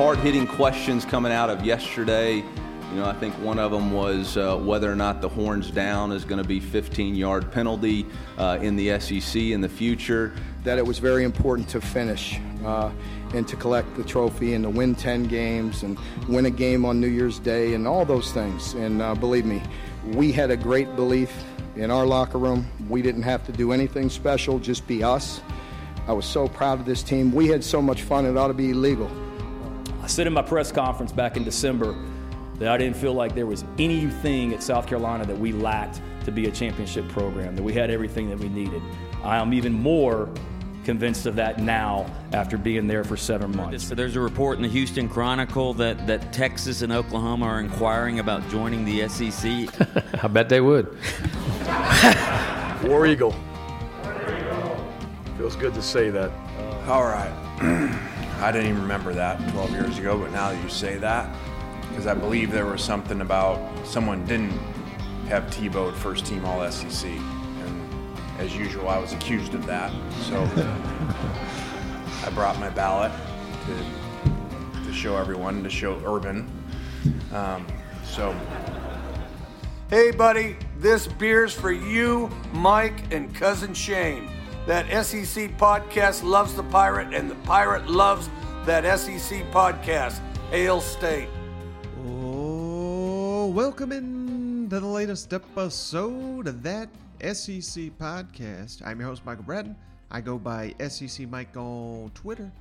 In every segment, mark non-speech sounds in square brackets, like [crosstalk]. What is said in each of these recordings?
hard hitting questions coming out of yesterday. You know, I think one of them was uh, whether or not the horns down is going to be 15 yard penalty uh, in the SEC in the future. That it was very important to finish uh, and to collect the trophy and to win 10 games and win a game on New Year's Day and all those things. And uh, believe me, we had a great belief in our locker room. We didn't have to do anything special, just be us. I was so proud of this team. We had so much fun, it ought to be illegal. I said in my press conference back in December that I didn't feel like there was anything at South Carolina that we lacked to be a championship program, that we had everything that we needed. I am even more convinced of that now after being there for seven months. So there's a report in the Houston Chronicle that, that Texas and Oklahoma are inquiring about joining the SEC. [laughs] I bet they would. War Eagle. Feels good to say that. All right. [clears throat] I didn't even remember that 12 years ago, but now that you say that, because I believe there was something about someone didn't have Tebow first team All SEC, and as usual, I was accused of that. So [laughs] I brought my ballot to, to show everyone, to show Urban. Um, so. Hey, buddy, this beer's for you, Mike, and cousin Shane. That SEC podcast loves the pirate, and the pirate loves that SEC podcast. Hail State. Oh, welcome in to the latest episode of that SEC podcast. I'm your host, Michael Bratton. I go by SEC Mike on Twitter.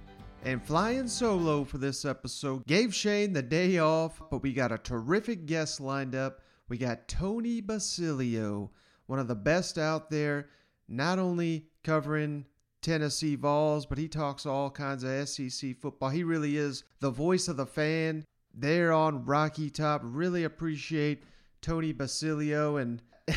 And flying solo for this episode gave Shane the day off, but we got a terrific guest lined up. We got Tony Basilio, one of the best out there, not only covering Tennessee Vols, but he talks all kinds of SEC football. He really is the voice of the fan there on Rocky Top. Really appreciate Tony Basilio. And [laughs]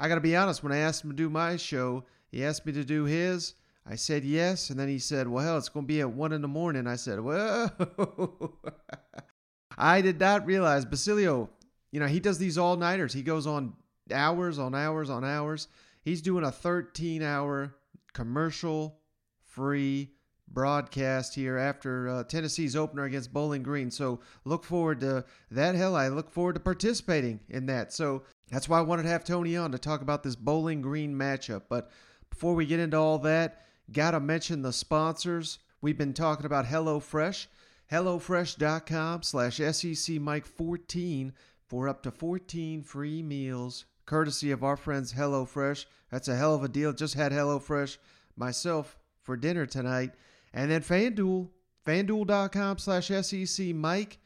I got to be honest, when I asked him to do my show, he asked me to do his. I said yes. And then he said, well, it's going to be at one in the morning. I said, whoa. [laughs] I did not realize Basilio, you know, he does these all nighters. He goes on hours on hours on hours. He's doing a 13 hour commercial free broadcast here after uh, Tennessee's opener against Bowling Green. So look forward to that. Hell, I look forward to participating in that. So that's why I wanted to have Tony on to talk about this Bowling Green matchup. But before we get into all that, gotta mention the sponsors. We've been talking about HelloFresh. HelloFresh.com slash SEC Mike 14 for up to 14 free meals courtesy of our friends HelloFresh. That's a hell of a deal. Just had HelloFresh myself for dinner tonight. And then FanDuel, fanduel.com slash SEC Mike.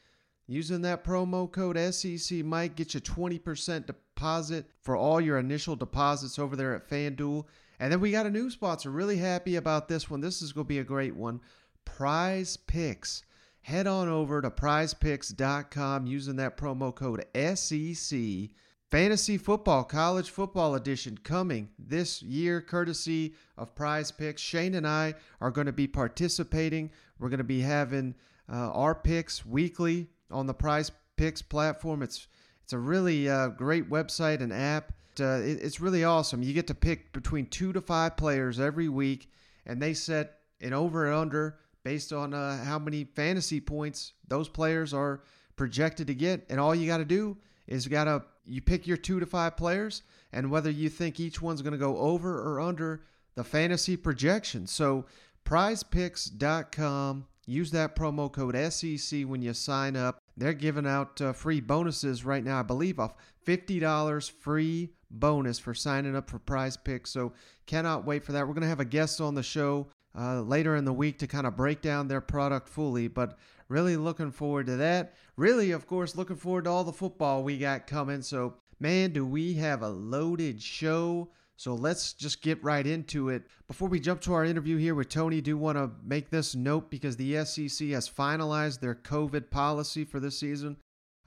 Using that promo code SEC Mike, get you 20% deposit for all your initial deposits over there at FanDuel. And then we got a new sponsor. Really happy about this one. This is going to be a great one. Prize Picks. Head on over to prizepicks.com using that promo code SEC Fantasy Football College Football Edition coming this year, courtesy of Prize Picks. Shane and I are going to be participating. We're going to be having uh, our picks weekly on the Prize Picks platform. It's it's a really uh, great website and app. Uh, it, it's really awesome. You get to pick between two to five players every week, and they set an over and under based on uh, how many fantasy points those players are projected to get. And all you got to do is got to you pick your two to five players and whether you think each one's going to go over or under the fantasy projection. So prizepicks.com, use that promo code SEC when you sign up. They're giving out uh, free bonuses right now, I believe, off $50 free bonus for signing up for prize picks. So cannot wait for that. We're going to have a guest on the show uh, later in the week to kind of break down their product fully. But really looking forward to that. Really, of course, looking forward to all the football we got coming. So, man, do we have a loaded show. So let's just get right into it. Before we jump to our interview here with Tony, do want to make this note because the SEC has finalized their COVID policy for this season.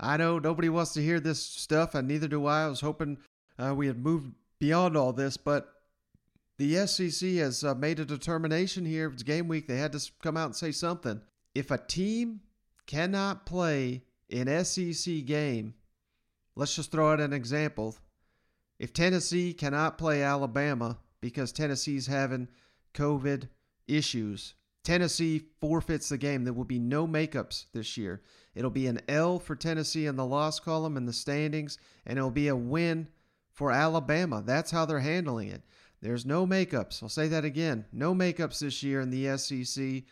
I know nobody wants to hear this stuff, and neither do I. I was hoping uh, we had moved beyond all this, but the SEC has uh, made a determination here. It's game week. They had to come out and say something. If a team cannot play an SEC game, let's just throw out an example. If Tennessee cannot play Alabama because Tennessee's having COVID issues, Tennessee forfeits the game. There will be no makeups this year. It'll be an L for Tennessee in the loss column in the standings, and it'll be a win for Alabama. That's how they're handling it. There's no makeups. I'll say that again. No makeups this year in the SEC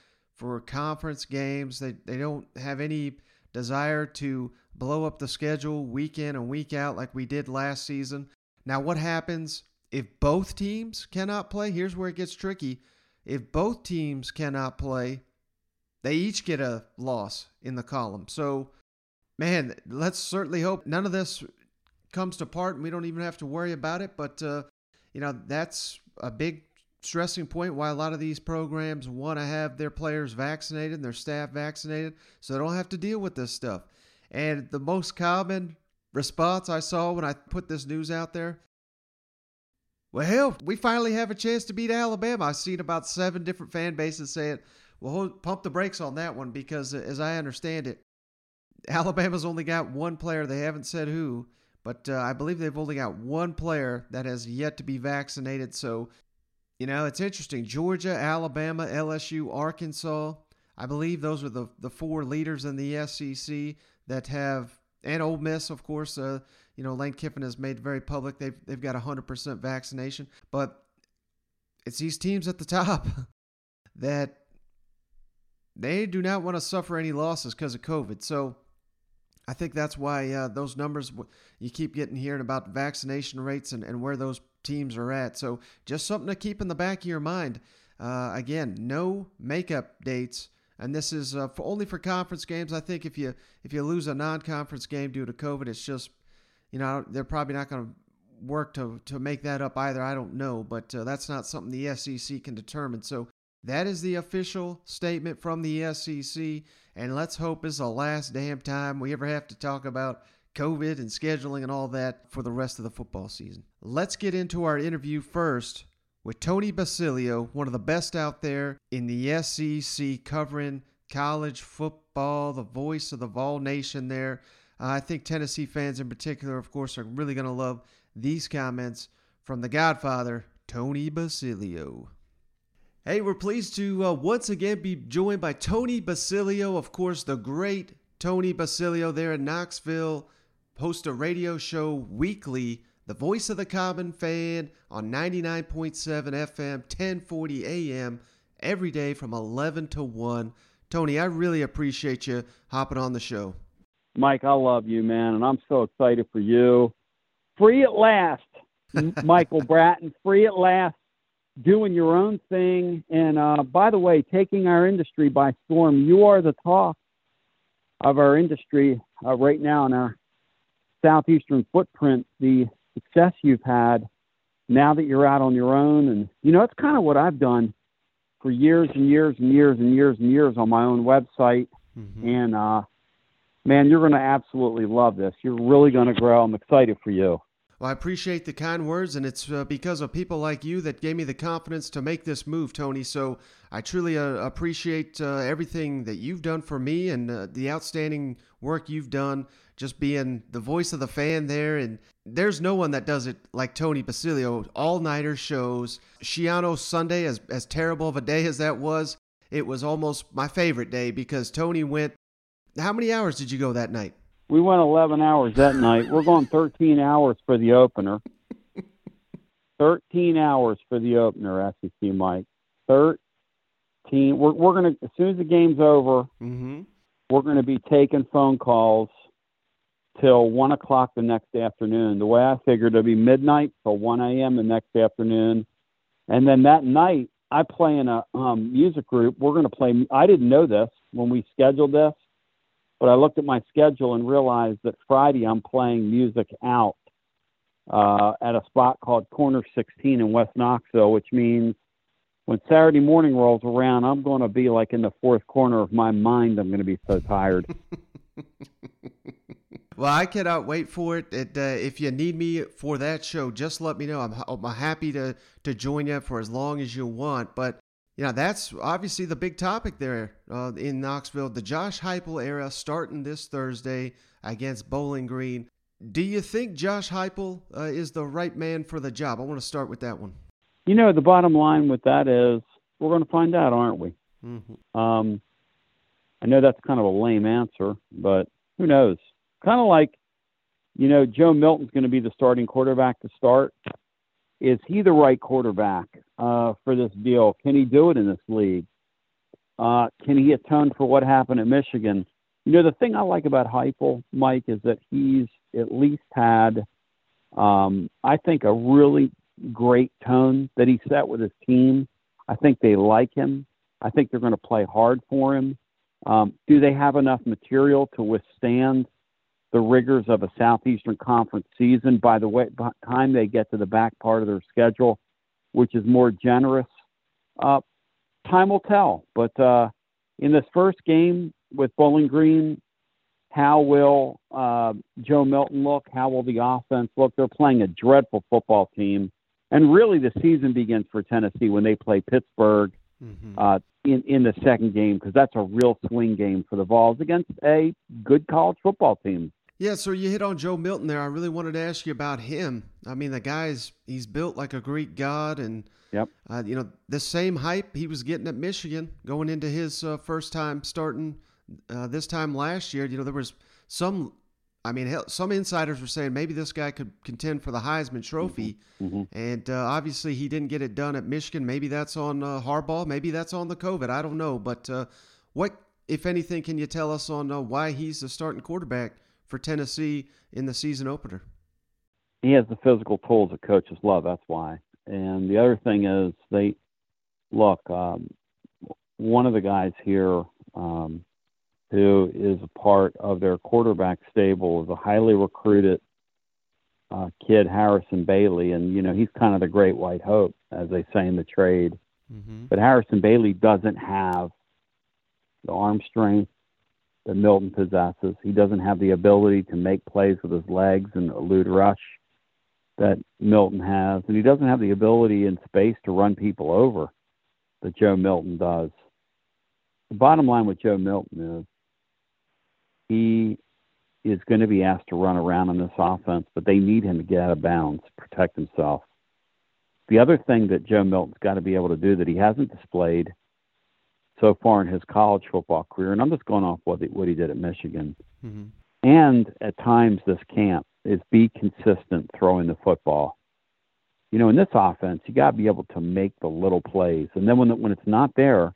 for conference games. They, they don't have any desire to blow up the schedule week in and week out like we did last season. Now, what happens if both teams cannot play? Here's where it gets tricky. If both teams cannot play, they each get a loss in the column. So, man, let's certainly hope none of this comes to part and we don't even have to worry about it. But, uh, you know, that's a big stressing point why a lot of these programs want to have their players vaccinated and their staff vaccinated so they don't have to deal with this stuff. And the most common response I saw when I put this news out there well, hell, we finally have a chance to beat Alabama. I've seen about seven different fan bases saying, well, hold, pump the brakes on that one because, as I understand it, Alabama's only got one player. They haven't said who, but uh, I believe they've only got one player that has yet to be vaccinated. So, you know, it's interesting. Georgia, Alabama, LSU, Arkansas. I believe those are the, the four leaders in the SEC that have, and Ole Miss, of course. Uh, you know, Lane Kiffin has made very public they've they've got 100% vaccination, but it's these teams at the top [laughs] that they do not want to suffer any losses because of COVID. So I think that's why uh, those numbers you keep getting hearing about vaccination rates and, and where those teams are at. So just something to keep in the back of your mind. Uh, again, no makeup dates, and this is uh, for, only for conference games. I think if you if you lose a non-conference game due to COVID, it's just you know they're probably not going to work to to make that up either. I don't know, but uh, that's not something the SEC can determine. So that is the official statement from the SEC, and let's hope it's the last damn time we ever have to talk about COVID and scheduling and all that for the rest of the football season. Let's get into our interview first with Tony Basilio, one of the best out there in the SEC covering college football, the voice of the Vol Nation there. Uh, I think Tennessee fans in particular, of course, are really going to love these comments from the Godfather, Tony Basilio. Hey, we're pleased to uh, once again be joined by Tony Basilio, of course, the great Tony Basilio there in Knoxville, host a radio show weekly, the voice of the common fan on 99.7 FM, 1040 AM, every day from 11 to 1. Tony, I really appreciate you hopping on the show. Mike, I love you, man, and I'm so excited for you. Free at last, [laughs] Michael Bratton, free at last doing your own thing. And uh, by the way, taking our industry by storm. You are the talk of our industry uh, right now in our southeastern footprint. The success you've had now that you're out on your own, and you know it's kind of what I've done for years and years and years and years and years on my own website. Mm-hmm. And uh, man, you're going to absolutely love this. You're really going to grow. I'm excited for you. Well, I appreciate the kind words, and it's uh, because of people like you that gave me the confidence to make this move, Tony. So I truly uh, appreciate uh, everything that you've done for me and uh, the outstanding work you've done, just being the voice of the fan there. And there's no one that does it like Tony Basilio. All nighter shows. Schiano Sunday, as, as terrible of a day as that was, it was almost my favorite day because Tony went. How many hours did you go that night? We went 11 hours that night. We're going 13 hours for the opener. 13 hours for the opener, SEC Mike. 13. We're, we're going to, as soon as the game's over, mm-hmm. we're going to be taking phone calls till 1 o'clock the next afternoon. The way I figured it'll be midnight till 1 a.m. the next afternoon. And then that night, I play in a um, music group. We're going to play, I didn't know this when we scheduled this. But I looked at my schedule and realized that Friday I'm playing music out uh, at a spot called Corner 16 in West Knoxville, which means when Saturday morning rolls around, I'm going to be like in the fourth corner of my mind. I'm going to be so tired. [laughs] well, I cannot wait for it. it uh, if you need me for that show, just let me know. I'm, I'm happy to, to join you for as long as you want. But you know, that's obviously the big topic there uh, in Knoxville. The Josh Heupel era starting this Thursday against Bowling Green. Do you think Josh Heupel uh, is the right man for the job? I want to start with that one. You know, the bottom line with that is we're going to find out, aren't we? Mm-hmm. Um, I know that's kind of a lame answer, but who knows? Kind of like, you know, Joe Milton's going to be the starting quarterback to start. Is he the right quarterback uh, for this deal? Can he do it in this league? Uh, can he atone for what happened at Michigan? You know, the thing I like about Heupel, Mike, is that he's at least had, um, I think, a really great tone that he set with his team. I think they like him. I think they're going to play hard for him. Um, do they have enough material to withstand the rigors of a Southeastern Conference season? By the way, by the time they get to the back part of their schedule, which is more generous, uh, time will tell. But uh, in this first game with Bowling Green, how will uh, Joe Milton look? How will the offense look? They're playing a dreadful football team. And really, the season begins for Tennessee when they play Pittsburgh mm-hmm. uh, in in the second game because that's a real swing game for the Vols against a good college football team. Yeah, so you hit on Joe Milton there. I really wanted to ask you about him. I mean, the guy's he's built like a Greek god, and yep, uh, you know the same hype he was getting at Michigan going into his uh, first time starting uh, this time last year. You know there was some I mean, some insiders were saying maybe this guy could contend for the Heisman Trophy, mm-hmm. mm-hmm. and uh, obviously he didn't get it done at Michigan. Maybe that's on uh, Harbaugh. Maybe that's on the COVID. I don't know. But uh, what, if anything, can you tell us on uh, why he's the starting quarterback for Tennessee in the season opener? He has the physical tools that coaches love. That's why. And the other thing is they look. Um, one of the guys here. Um, who is a part of their quarterback stable, is a highly recruited uh, kid, Harrison Bailey, and you know he's kind of the great white hope, as they say in the trade. Mm-hmm. But Harrison Bailey doesn't have the arm strength that Milton possesses. He doesn't have the ability to make plays with his legs and elude rush that Milton has, and he doesn't have the ability in space to run people over that Joe Milton does. The bottom line with Joe Milton is he is going to be asked to run around in this offense, but they need him to get out of bounds, protect himself. The other thing that Joe Milton's got to be able to do that he hasn't displayed so far in his college football career, and I'm just going off what he, what he did at Michigan, mm-hmm. and at times this camp, is be consistent throwing the football. You know, in this offense, you got to be able to make the little plays, and then when the, when it's not there,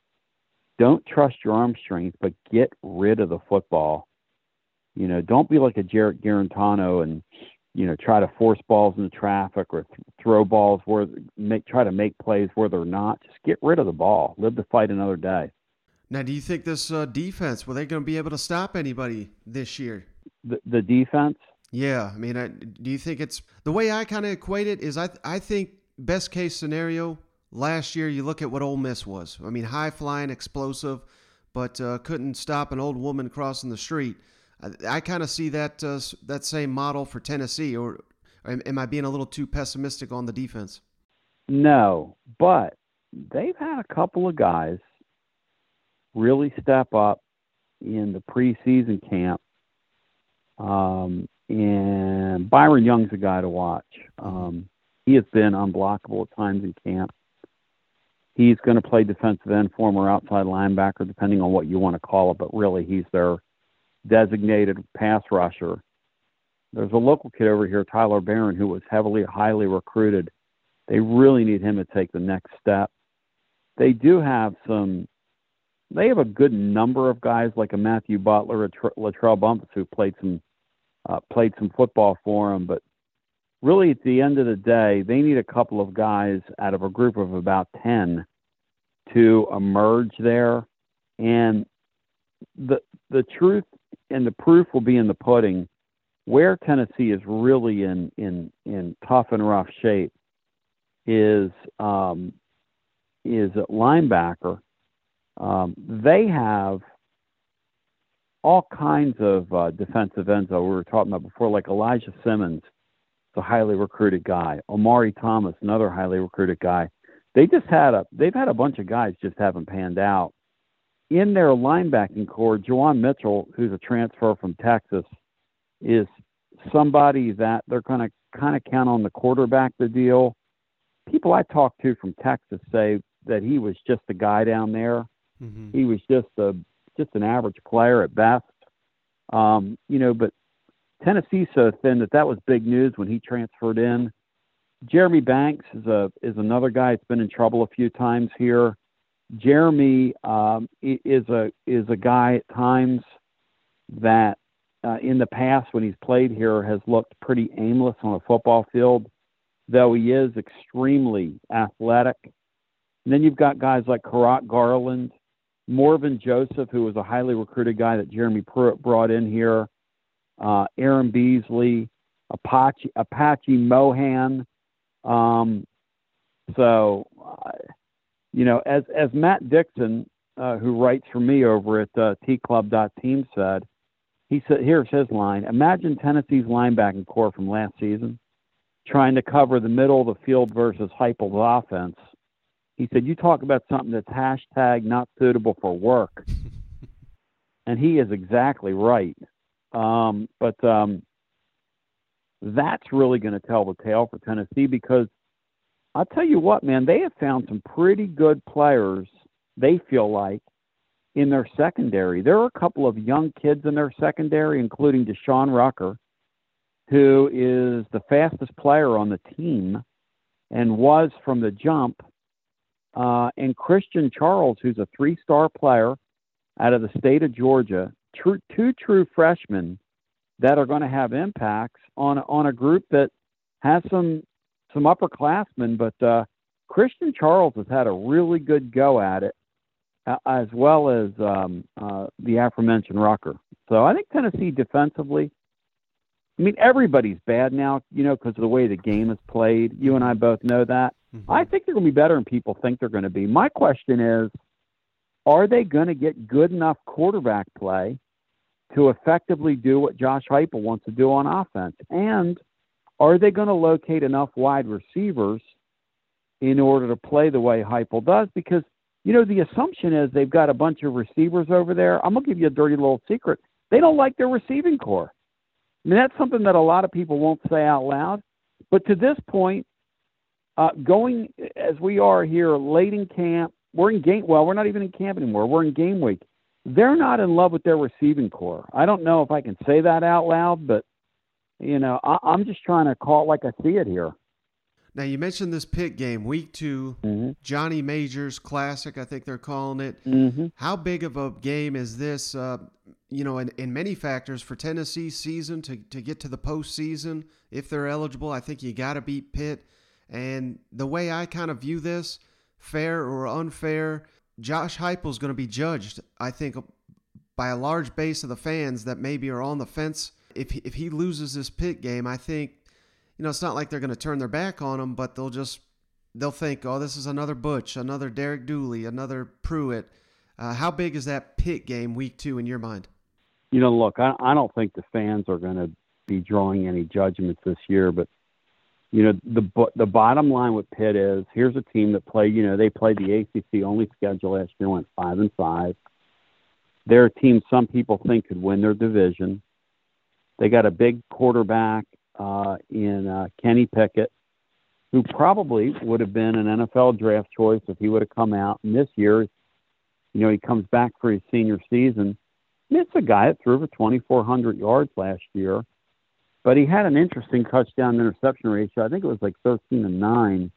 don't trust your arm strength, but get rid of the football you know, don't be like a Jarrett Guarantano and you know try to force balls into traffic or th- throw balls where make try to make plays where they're not. Just get rid of the ball. Live to fight another day. Now, do you think this uh, defense were they going to be able to stop anybody this year? The, the defense. Yeah, I mean, I, do you think it's the way I kind of equate it is I I think best case scenario last year you look at what Ole Miss was. I mean, high flying, explosive, but uh, couldn't stop an old woman crossing the street. I, I kind of see that uh, that same model for Tennessee, or am I being a little too pessimistic on the defense? No, but they've had a couple of guys really step up in the preseason camp. Um, and Byron Young's a guy to watch. Um, he has been unblockable at times in camp. He's going to play defensive end, former outside linebacker, depending on what you want to call it, but really he's their designated pass rusher. There's a local kid over here, Tyler Baron, who was heavily, highly recruited. They really need him to take the next step. They do have some. They have a good number of guys like a Matthew Butler, a Tr- Latrell Bumphus, who played some uh, played some football for them. But really, at the end of the day, they need a couple of guys out of a group of about ten to emerge there. And the the truth and the proof will be in the pudding. Where Tennessee is really in in in tough and rough shape is um, is at linebacker. Um, they have all kinds of uh, defensive ends that we were talking about before, like Elijah Simmons, the highly recruited guy. Omari Thomas, another highly recruited guy. They just had a they've had a bunch of guys just haven't panned out in their linebacking corps, Juwan Mitchell, who's a transfer from Texas, is somebody that they're going to kind of count on the quarterback the deal. People I talked to from Texas say that he was just a guy down there Mm-hmm. He was just a just an average player at best. Um, you know, but Tennessee's so thin that that was big news when he transferred in. Jeremy Banks is a is another guy that's been in trouble a few times here. Jeremy um, is a is a guy at times that uh, in the past when he's played here has looked pretty aimless on a football field, though he is extremely athletic. And then you've got guys like Kurott Garland, Morven Joseph, who was a highly recruited guy that Jeremy Pruitt brought in here, uh, Aaron Beasley, Apache Apache Mohan. Um, so, uh, you know, as as Matt Dixon, uh, who writes for me over at uh, tclub.team said, he said, here's his line. Imagine Tennessee's linebacking corps from last season trying to cover the middle of the field versus Heupel's offense. He said, you talk about something that's hashtag not suitable for work. [laughs] and he is exactly right. Um, but um, that's really going to tell the tale for Tennessee because I'll tell you what, man, they have found some pretty good players, they feel like, in their secondary. There are a couple of young kids in their secondary, including De'Shawn Rucker, who is the fastest player on the team and was from the jump, uh, and Christian Charles, who's a three star player out of the state of Georgia, two true freshmen that are going to have impacts on, on a group that has some some upperclassmen, but uh, Christian Charles has had a really good go at it as well as um, uh, the aforementioned Rucker. So I think Tennessee defensively. I mean, everybody's bad now, you know, because of the way the game is played. You and I both know that. Mm-hmm. I think they're going to be better than people think they're going to be. My question is, are they going to get good enough quarterback play to effectively do what Josh Heupel wants to do on offense? And are they going to locate enough wide receivers in order to play the way Heupel does? Because you know, the assumption is they've got a bunch of receivers over there. I'm gonna give you a dirty little secret. They don't like their receiving corps. I mean, that's something that a lot of people won't say out loud. But to this point, uh, going as we are here late in camp, we're in game. Well, we're not even in camp anymore. We're in game week. They're not in love with their receiving corps. I don't know if I can say that out loud, but you know, I, I'm just trying to call it like I see it here. Now you mentioned this Pitt game, week 2 mm-hmm. Johnny Majors Classic, I think they're calling it. Mm-hmm. How big of a game is this? Uh, you know, in, in many factors for Tennessee season to to get to the postseason, if they're eligible, I think you got to beat Pitt. And the way I kind of view this, fair or unfair, Josh Heupel is going to be judged. I think by a large base of the fans that maybe are on the fence. If he, if he loses this Pitt game, I think you know, it's not like they're going to turn their back on him, but they'll just they'll think, oh, this is another Butch, another Derek Dooley, another Pruitt. Uh, how big is that Pitt game week two in your mind? You know, look, I, I don't think the fans are going to be drawing any judgments this year, but you know, the the bottom line with Pitt is here's a team that play. You know, they played the ACC only schedule last year, went five and five. They're a team some people think could win their division. They got a big quarterback uh, in uh, Kenny Pickett, who probably would have been an NFL draft choice if he would have come out. And this year, you know, he comes back for his senior season. And it's a guy that threw for 2,400 yards last year, but he had an interesting touchdown interception ratio. I think it was like 13 and 9,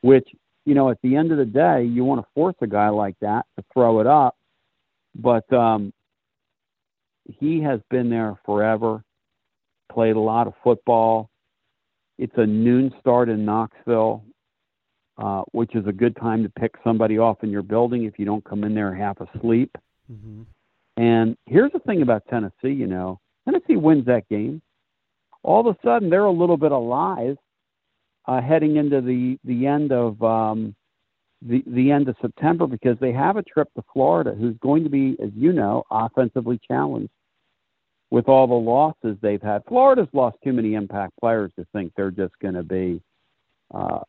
which, you know, at the end of the day, you want to force a guy like that to throw it up. But um, he has been there forever played a lot of football. It's a noon start in Knoxville, uh, which is a good time to pick somebody off in your building if you don't come in there half asleep. Mm-hmm. And here's the thing about Tennessee, you know, Tennessee wins that game. All of a sudden, they're a little bit alive uh, heading into the the end of um, the the end of September because they have a trip to Florida, who's going to be, as you know, offensively challenged with all the losses they've had. Florida's lost too many impact players to think they're just going to be uh,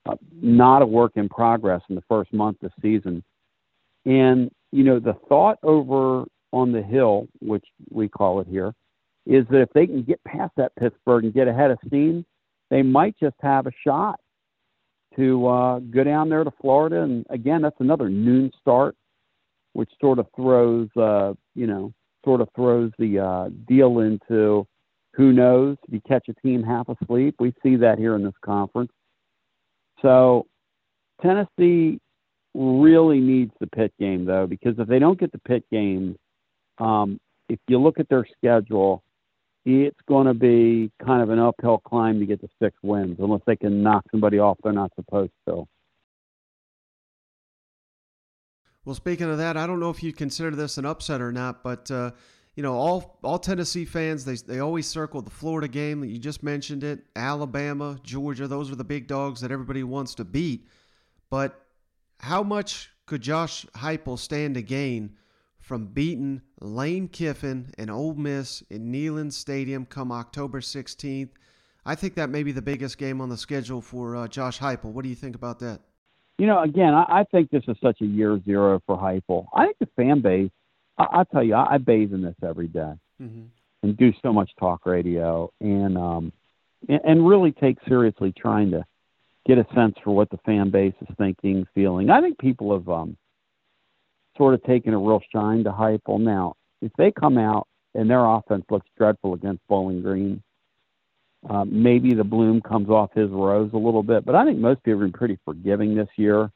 not a work in progress in the first month of the season. And, you know, the thought over on the hill, which we call it here, is that if they can get past that Pittsburgh and get ahead of steam, they might just have a shot to uh, go down there to Florida. And again, that's another noon start. which sort of throws, uh, you know, sort of throws the uh, deal into who knows if you catch a team half asleep. We see that here in this conference. So Tennessee really needs the Pitt game though, because if they don't get the Pitt game, um, if you look at their schedule, it's going to be kind of an uphill climb to get to six wins unless they can knock somebody off they're not supposed to. Well, speaking of that, I don't know if you'd consider this an upset or not, but uh, you know, all all Tennessee fans they they always circle the Florida game that you just mentioned it, Alabama, Georgia. Those are the big dogs that everybody wants to beat. But how much could Josh Heupel stand to gain from beating Lane Kiffin and Ole Miss in Neyland Stadium come October 16th? I think that may be the biggest game on the schedule for uh, Josh Heupel. What do you think about that? You know, again, I, I think this is such a year zero for Heupel. I think the fan base, I, I'll tell you, I, I bathe in this every day mm-hmm. and do so much talk radio and, um, and, and really take seriously trying to get a sense for what the fan base is thinking, feeling. I think people have um, sort of taken a real shine to Heupel. Now, if they come out and their offense looks dreadful against Bowling Green, uh, maybe the bloom comes off his rose a little bit. But I think most people have been pretty forgiving this year,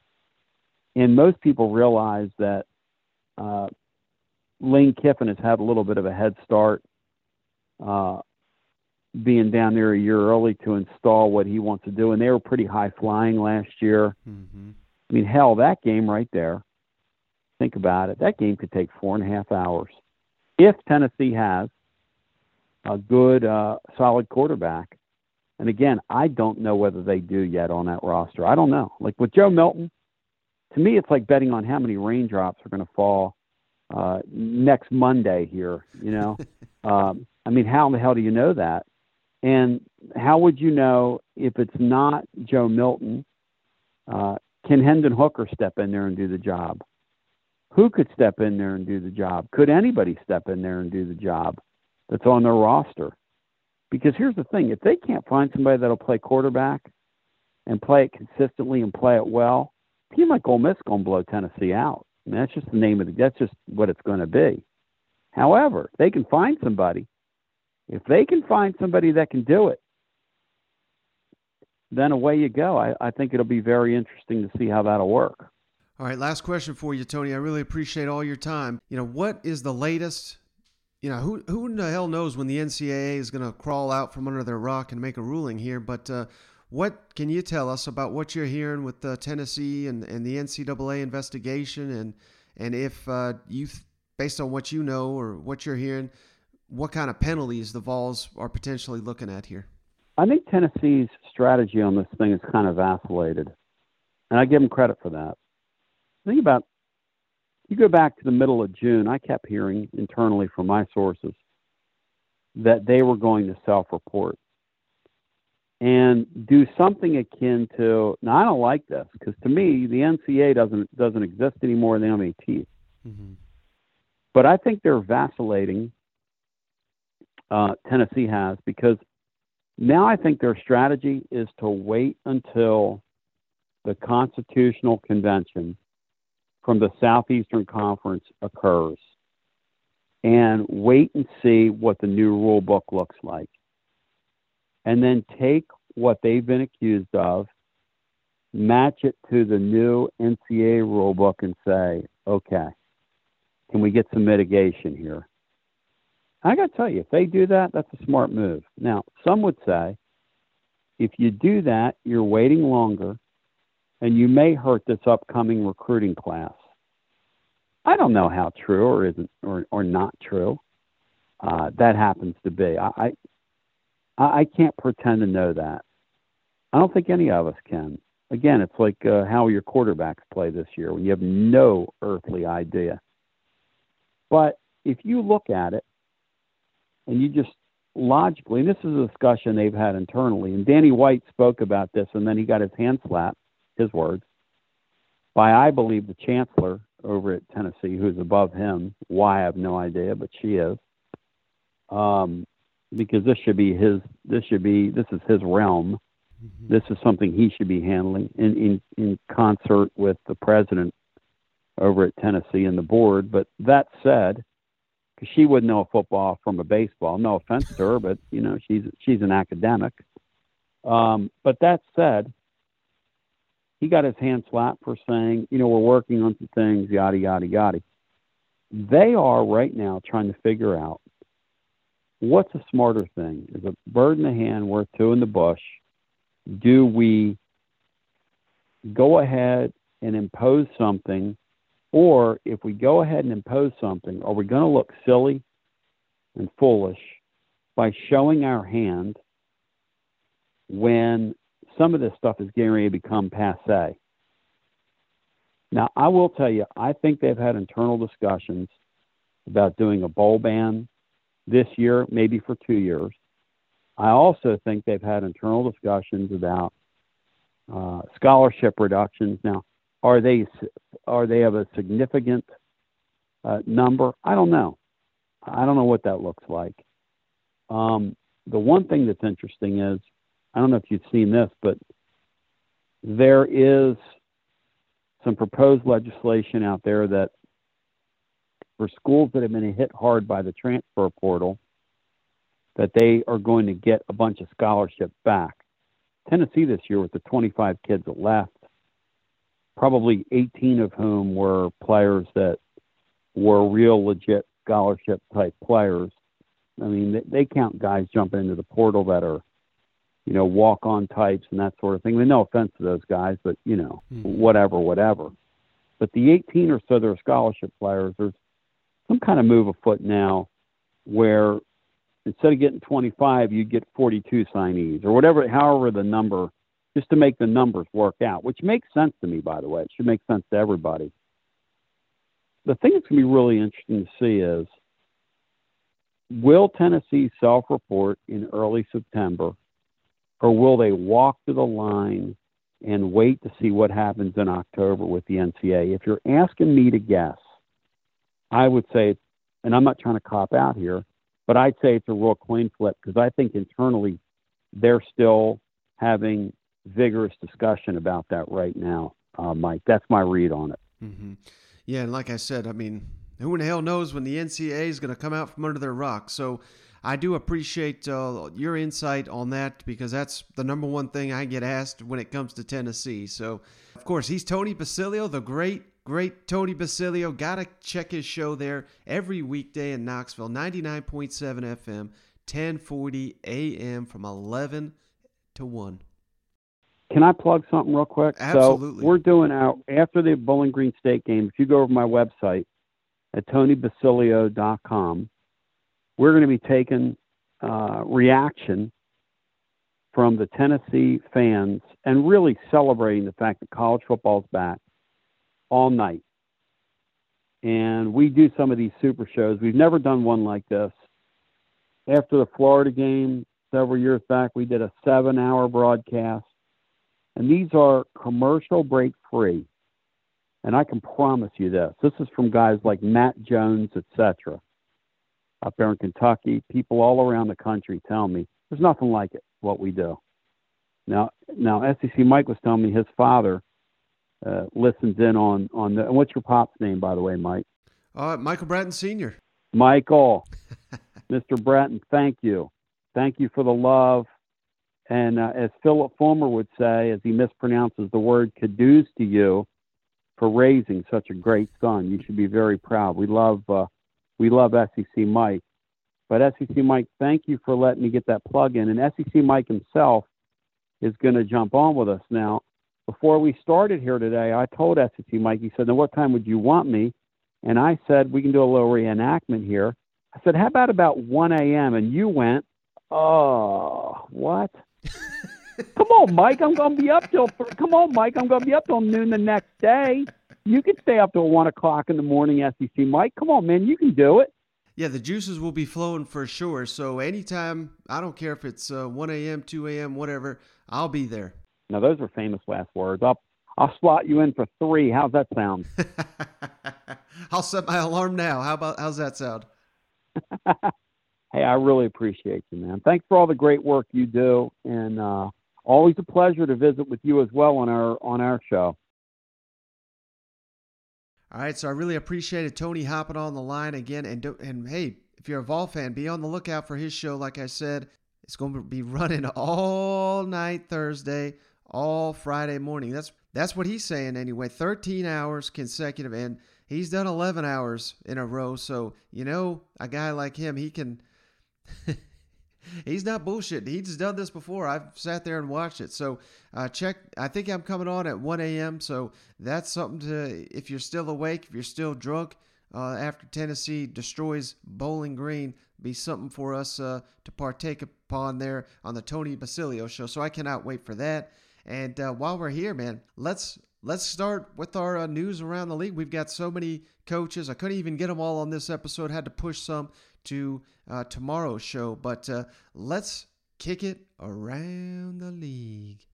and most people realize that uh, Lane Kiffin has had a little bit of a head start. Uh, being down there a year early to install what he wants to do. And they were pretty high flying last year. Mm-hmm. I mean, hell, that game right there, think about it, that game could take four and a half hours. If Tennessee has a good, uh, solid quarterback. And again, I don't know whether they do yet on that roster. I don't know. Like with Joe Milton, to me, it's like betting on how many raindrops are going to fall uh, next Monday here. You know, [laughs] um, I mean, how in the hell do you know that? And how would you know if it's not Joe Milton? Uh, can Hendon Hooker step in there and do the job? Who could step in there and do the job? Could anybody step in there and do the job that's on their roster? Because here's the thing if they can't find somebody that'll play quarterback and play it consistently and play it well, a team like Ole Miss is going to blow Tennessee out. Mean, that's just the name of the, that's just what it's going to be. However, they can find somebody if they can find somebody that can do it, then away you go. I, I think it'll be very interesting to see how that'll work. All right, last question for you, Tony. I really appreciate all your time. You know, what is the latest? You know, who who in the hell knows when the NCAA is going to crawl out from under their rock and make a ruling here? But uh, what can you tell us about what you're hearing with uh, Tennessee and, and the NCAA investigation, and and if uh, you, based on what you know or what you're hearing, what kind of penalties the Vols are potentially looking at here? I think Tennessee's strategy on this thing is kind of vacillated, and I give them credit for that. Think about you go back to the middle of June. I kept hearing internally from my sources that they were going to self-report and do something akin to. Now I don't like this because to me the NCA doesn't doesn't exist anymore. Have any teeth. Mm-hmm. But I think they're vacillating uh, Tennessee has because now I think their strategy is to wait until the constitutional convention from the Southeastern Conference occurs and wait and see what the new rule book looks like. And then take what they've been accused of, match it to the new NCAA rule book, and say, okay, can we get some mitigation here? I got to tell you, if they do that, that's a smart move. Now, some would say if you do that, you're waiting longer and you may hurt this upcoming recruiting class. I don't know how true or isn't or, or not true. Uh, that happens to be. I, I I can't pretend to know that. I don't think any of us can. Again, it's like uh, how your quarterbacks play this year when you have no earthly idea. But if you look at it, and you just logically, and this is a discussion they've had internally, and Danny White spoke about this, and then he got his hand slapped, his words, by I believe the chancellor over at Tennessee, who's above him. Why I have no idea, but she is. Um, because this should be his. This should be. This is his realm. Mm-hmm. This is something he should be handling in, in in concert with the president over at Tennessee and the board. But that said, because she wouldn't know a football from a baseball. No offense to her, but you know she's she's an academic. Um, but that said, he got his hand slapped for saying, you know, we're working on some things, yada yada yada. They are right now trying to figure out what's a smarter thing. Is a bird in the hand worth two in the bush? Do we go ahead and impose something or if we go ahead and impose something, are we going to look silly and foolish by showing our hand when some of this stuff is getting ready to become passe? Now, I will tell you, I think they've had internal discussions about doing a bowl ban this year, maybe for two years. I also think they've had internal discussions about uh, scholarship reductions. Now, are they are they of a significant uh, number? I don't know. I don't know what that looks like. Um, the one thing that's interesting is I don't know if you've seen this, but there is some proposed legislation out there that for schools that have been hit hard by the transfer portal, that they are going to get a bunch of scholarships back. Tennessee this year with the 25 kids that left probably 18 of whom were players that were real legit scholarship type players. I mean, they, they count guys jumping into the portal that are, you know, walk on types and that sort of thing. I mean, no offense to those guys, but, you know, mm-hmm. whatever, whatever. But the 18 or so that are scholarship players, there's some kind of move afoot now where instead of getting 25, you get 42 signees or whatever, however the number just to make the numbers work out, which makes sense to me, by the way. It should make sense to everybody. The thing that's going to be really interesting to see is will Tennessee self report in early September, or will they walk to the line and wait to see what happens in October with the NCA? If you're asking me to guess, I would say, and I'm not trying to cop out here, but I'd say it's a real coin flip because I think internally they're still having vigorous discussion about that right now, uh, Mike. That's my read on it. Mm-hmm. Yeah, and like I said, I mean, who in the hell knows when the NCAA is going to come out from under their rock? So I do appreciate uh, your insight on that because that's the number one thing I get asked when it comes to Tennessee. So, of course, he's Tony Basilio, the great, great Tony Basilio. Got to check his show there every weekday in Knoxville, 99.7 FM, 1040 AM from 11 to 1. Can I plug something real quick? Absolutely. So we're doing out after the Bowling Green State game. If you go over my website at tonybasilio.com, we're going to be taking uh, reaction from the Tennessee fans and really celebrating the fact that college football is back all night. And we do some of these super shows. We've never done one like this. After the Florida game several years back, we did a seven hour broadcast and these are commercial break free. And I can promise you this this is from guys like Matt Jones, etc. Up there in Kentucky, people all around the country tell me there's nothing like it, what we do. Now, now SEC Mike was telling me his father uh, listens in on on the. And what's your pop's name, by the way, Mike? Uh, Michael Bratton Senior. Michael, [laughs] Mr. Bratton, thank you, thank you for the love, and uh, as Philip Fulmer would say, as he mispronounces the word "caduce" to you for raising such a great son, you should be very proud. We love uh, we love SEC Mike, but SEC Mike, thank you for letting me get that plug in. And SEC Mike himself is going to jump on with us now. Before we started here today, I told SEC Mike. He said, "Now, what time would you want me?" And I said, "We can do a little reenactment here." I said, "How about about 1 a.m.?" And you went, "Oh, what?" [laughs] Come on, Mike. I'm going to be up till. Come on, Mike. I'm going to be up till noon the next day. You can stay up till one o'clock in the morning, SEC. Mike, come on, man. You can do it. Yeah, the juices will be flowing for sure. So anytime, I don't care if it's uh, 1 a.m., 2 a.m., whatever, I'll be there. Now those are famous last words. I'll I'll slot you in for three. How's that sound? [laughs] I'll set my alarm now. How about how's that sound? [laughs] hey, I really appreciate you, man. Thanks for all the great work you do, and uh, always a pleasure to visit with you as well on our on our show. All right, so I really appreciated Tony hopping on the line again, and and hey, if you're a Vol fan, be on the lookout for his show. Like I said, it's going to be running all night Thursday, all Friday morning. That's that's what he's saying anyway. 13 hours consecutive, and he's done 11 hours in a row. So you know, a guy like him, he can. [laughs] he's not bullshitting. He's done this before. I've sat there and watched it. So uh, check. I think I'm coming on at 1 a.m. So that's something to. If you're still awake, if you're still drunk uh, after Tennessee destroys Bowling Green, be something for us uh, to partake upon there on the Tony Basilio show. So I cannot wait for that. And uh, while we're here, man, let's let's start with our uh, news around the league. We've got so many coaches. I couldn't even get them all on this episode. Had to push some to uh, tomorrow's show. But uh, let's kick it around the league.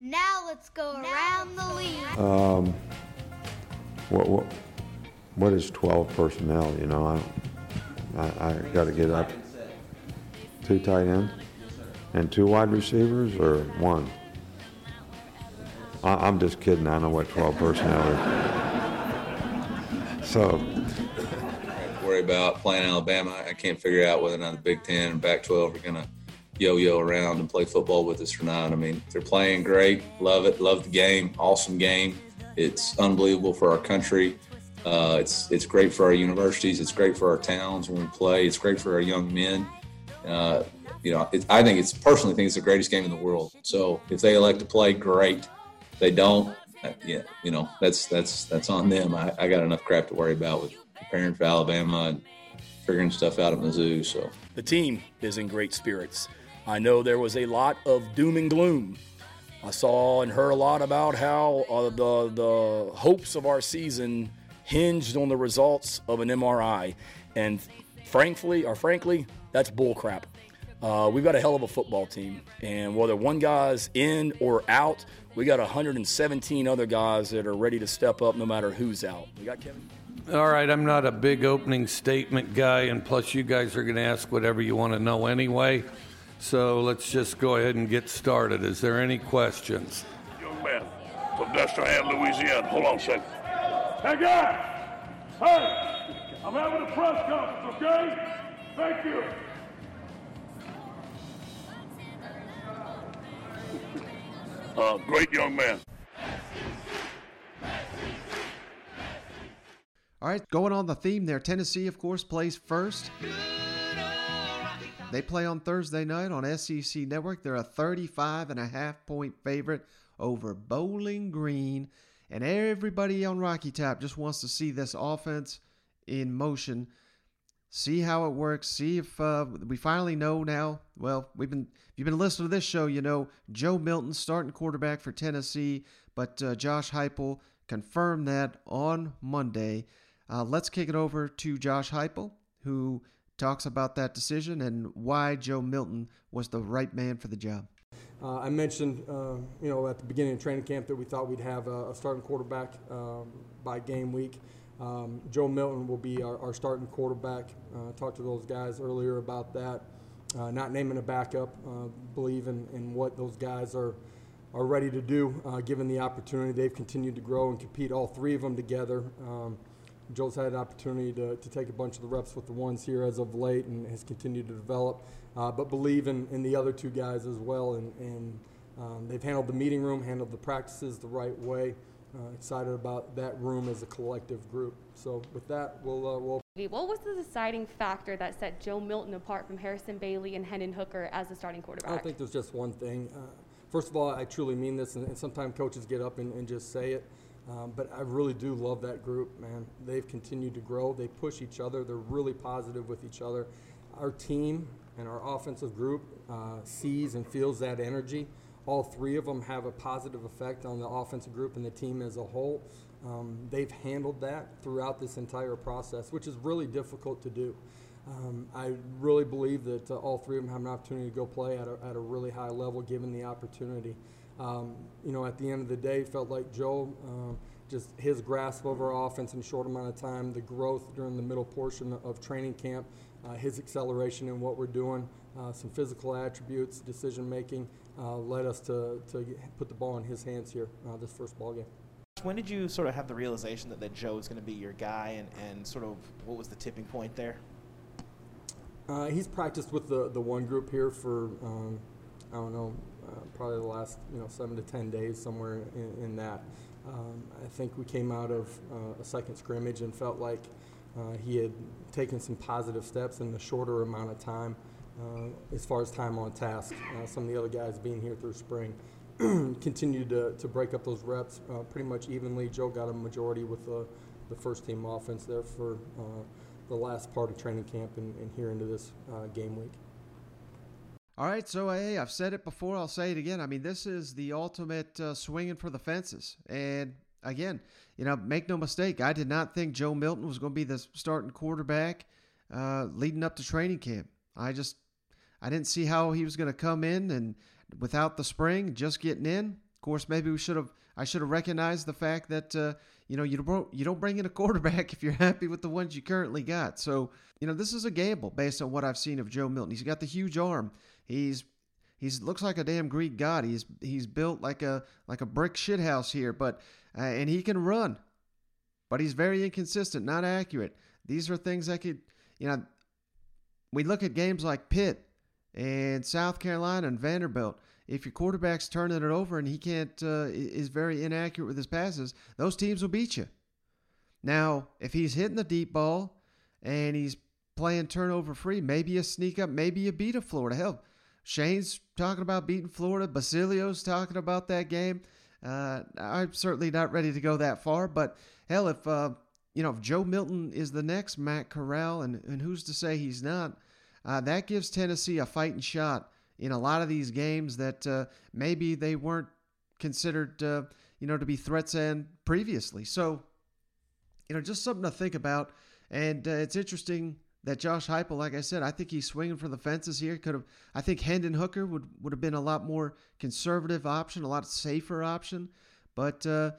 Now let's go around the league. Um, what what what is twelve personnel? You know, I I, I got to get up. Two tight ends and two wide receivers, or one. I, I'm just kidding. I know what twelve personnel is. So worry about playing Alabama. I can't figure out whether or not the Big Ten and Pac-12 are going to yo-yo around and play football with us or not. I mean, they're playing great. Love it. Love the game. Awesome game. It's unbelievable for our country. Uh, it's it's great for our universities. It's great for our towns when we play. It's great for our young men. Uh, you know, it, I think it's personally think it's the greatest game in the world. So if they elect to play, great. They don't, uh, yeah, you know, that's that's that's on them. I, I got enough crap to worry about with preparing for Alabama and figuring stuff out at Mizzou. So the team is in great spirits. I know there was a lot of doom and gloom. I saw and heard a lot about how uh, the the hopes of our season hinged on the results of an MRI, and frankly, or frankly, that's bullcrap. Uh, we've got a hell of a football team, and whether one guy's in or out, we got 117 other guys that are ready to step up no matter who's out. We got Kevin. All right, I'm not a big opening statement guy, and plus, you guys are going to ask whatever you want to know anyway. So let's just go ahead and get started. Is there any questions? Young man from Destrehan, Louisiana. Hold on a second. Hey, guys! Hey! I'm having a press conference, okay? Thank you. Uh, great young man. All right, going on the theme there. Tennessee, of course, plays first. They play on Thursday night on SEC Network. They're a 35 and a half point favorite over Bowling Green. And everybody on Rocky Top just wants to see this offense in motion, see how it works, see if uh, we finally know now. Well, we've been if you've been listening to this show, you know Joe Milton starting quarterback for Tennessee, but uh, Josh Heupel confirmed that on Monday. Uh, let's kick it over to Josh Heupel, who talks about that decision and why Joe Milton was the right man for the job. Uh, I mentioned, uh, you know, at the beginning of training camp that we thought we'd have a, a starting quarterback um, by game week. Um, Joe Milton will be our, our starting quarterback. Uh, talked to those guys earlier about that. Uh, not naming a backup. Uh, believe in, in what those guys are are ready to do, uh, given the opportunity. They've continued to grow and compete, all three of them together. Um, Joe's had an opportunity to, to take a bunch of the reps with the ones here as of late and has continued to develop, uh, but believe in, in the other two guys as well. And, and um, they've handled the meeting room, handled the practices the right way. Uh, excited about that room as a collective group. So with that, we'll, uh, we'll. What was the deciding factor that set Joe Milton apart from Harrison Bailey and Hendon Hooker as the starting quarterback? I don't think there's just one thing. Uh, first of all, I truly mean this, and, and sometimes coaches get up and, and just say it. Um, but I really do love that group, man. They've continued to grow. They push each other. They're really positive with each other. Our team and our offensive group uh, sees and feels that energy. All three of them have a positive effect on the offensive group and the team as a whole. Um, they've handled that throughout this entire process, which is really difficult to do. Um, I really believe that uh, all three of them have an opportunity to go play at a, at a really high level given the opportunity. Um, you know, at the end of the day, felt like Joe, um, just his grasp of our offense in a short amount of time, the growth during the middle portion of training camp, uh, his acceleration in what we're doing, uh, some physical attributes, decision making, uh, led us to, to put the ball in his hands here uh, this first ball game. When did you sort of have the realization that, that Joe was going to be your guy, and, and sort of what was the tipping point there? Uh, he's practiced with the, the one group here for, um, I don't know, uh, probably the last you know seven to ten days, somewhere in, in that. Um, I think we came out of uh, a second scrimmage and felt like uh, he had taken some positive steps in a shorter amount of time uh, as far as time on task. Uh, some of the other guys being here through spring [clears throat] continued to, to break up those reps pretty much evenly. Joe got a majority with the, the first team offense there for the last part of training camp and, and here into this uh, game week. All right, so hey, I've said it before. I'll say it again. I mean, this is the ultimate uh, swinging for the fences. And again, you know, make no mistake, I did not think Joe Milton was going to be the starting quarterback uh, leading up to training camp. I just, I didn't see how he was going to come in and without the spring, just getting in. Of course, maybe we should have. I should have recognized the fact that uh, you know, you don't you don't bring in a [laughs] quarterback if you're happy with the ones you currently got. So, you know, this is a gamble based on what I've seen of Joe Milton. He's got the huge arm. He's he's looks like a damn Greek god. He's he's built like a like a brick shithouse here, but uh, and he can run, but he's very inconsistent, not accurate. These are things that could, you know, we look at games like Pitt and South Carolina and Vanderbilt if your quarterback's turning it over and he can't uh, is very inaccurate with his passes, those teams will beat you. Now, if he's hitting the deep ball and he's playing turnover free, maybe you sneak up, maybe you beat a Florida. Hell, Shane's talking about beating Florida. Basilio's talking about that game. Uh, I'm certainly not ready to go that far, but hell, if uh, you know if Joe Milton is the next Matt Corral, and, and who's to say he's not, uh, that gives Tennessee a fighting shot in a lot of these games that uh, maybe they weren't considered, uh, you know, to be threats and previously. So, you know, just something to think about. And uh, it's interesting that Josh Heupel, like I said, I think he's swinging for the fences here. Could have, I think Hendon Hooker would would have been a lot more conservative option, a lot safer option. But uh,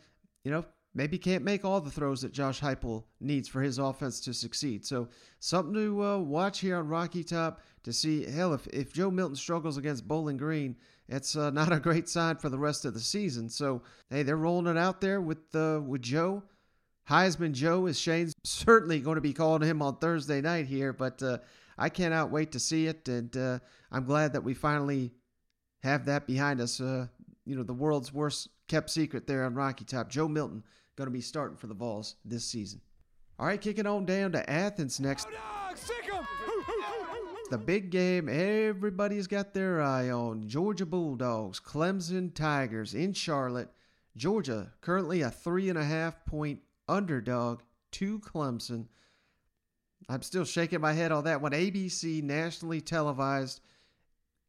you know, maybe can't make all the throws that Josh Heupel needs for his offense to succeed. So something to uh, watch here on Rocky Top to see. Hell, if, if Joe Milton struggles against Bowling Green, it's uh, [laughs] not a great sign for the rest of the season. So hey, they're rolling it out there with uh, with Joe. Heisman Joe is Shane's certainly going to be calling him on Thursday night here, but uh, I cannot wait to see it, and uh, I'm glad that we finally have that behind us. Uh, you know, the world's worst kept secret there on Rocky Top. Joe Milton going to be starting for the Vols this season. All right, kicking on down to Athens next. The big game everybody's got their eye on. Georgia Bulldogs, Clemson Tigers in Charlotte. Georgia currently a three and a half point underdog to Clemson. I'm still shaking my head on that one. ABC nationally televised.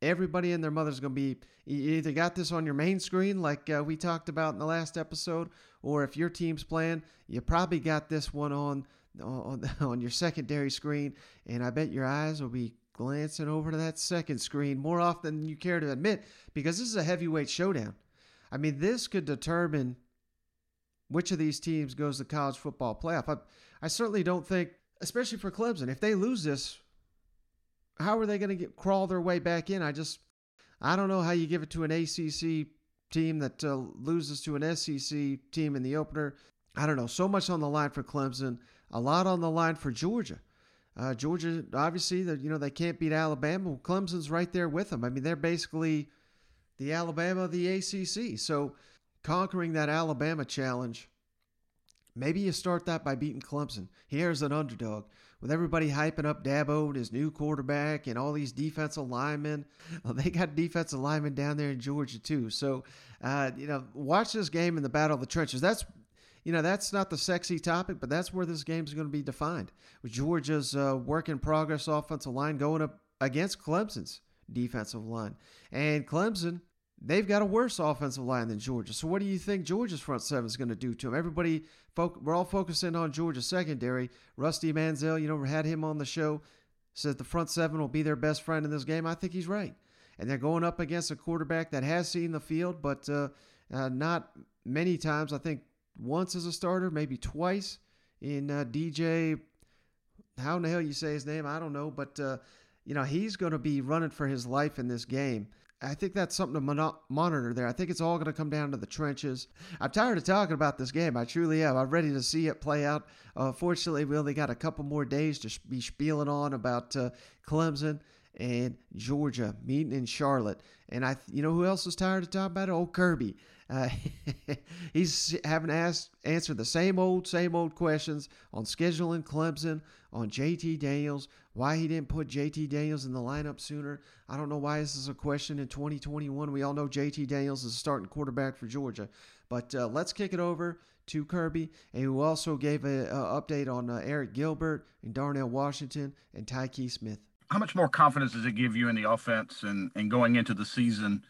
Everybody and their mother's going to be either got this on your main screen, like uh, we talked about in the last episode, or if your team's playing, you probably got this one on on [laughs] on your secondary screen, and I bet your eyes will be glancing over to that second screen more often than you care to admit because this is a heavyweight showdown. I mean, this could determine which of these teams goes to college football playoff. I, I certainly don't think, especially for Clemson, if they lose this, how are they going to crawl their way back in? I just I don't know how you give it to an ACC team that uh, loses to an SEC team in the opener. I don't know. So much on the line for Clemson, a lot on the line for Georgia. Uh, Georgia, obviously, you know they can't beat Alabama. Clemson's right there with them. I mean, they're basically the Alabama of the ACC. So conquering that Alabama challenge, maybe you start that by beating Clemson. Here's an underdog with everybody hyping up Dabo and his new quarterback and all these defensive linemen. Well, [laughs] they got defensive linemen down there in Georgia too. So, uh, you know, watch this game in the battle of the trenches. That's you know, that's not the sexy topic, but that's where this game is going to be defined. With Georgia's uh, work in progress offensive line going up against Clemson's defensive line. And Clemson, they've got a worse offensive line than Georgia. So what do you think Georgia's front seven is going to do to them? Everybody, we're all focusing on Georgia's secondary. Rusty Mansell, you know, had him on the show, said the front seven will be their best friend in this game. I think he's right. And they're going up against a quarterback that has seen the field, but uh, uh, not many times. I think once as a starter, maybe twice in uh, DJ. How in the hell you say his name? I don't know, but uh, you know he's going to be running for his life in this game I think that's something to mon- monitor there. I think it's all going to come down to the trenches. I'm tired of talking about this game. I truly am. I'm ready to see it play out. Uh, fortunately, we only got a couple more days to be spieling on about uh, Clemson and Georgia meeting in Charlotte. And I, you know, who else is tired of talking about it? Old Kirby. Uh, [laughs] he's having asked answer the same old, same old questions on scheduling Clemson, on JT Daniels, why he didn't put JT Daniels in the lineup sooner. I don't know why this is a question in 2021. We all know JT Daniels is starting quarterback for Georgia. But uh, let's kick it over to Kirby, and who also gave an update on uh, Arik Gilbert and Darnell Washington and Tykee Smith. How much more confidence does it give you in the offense and, and going into the season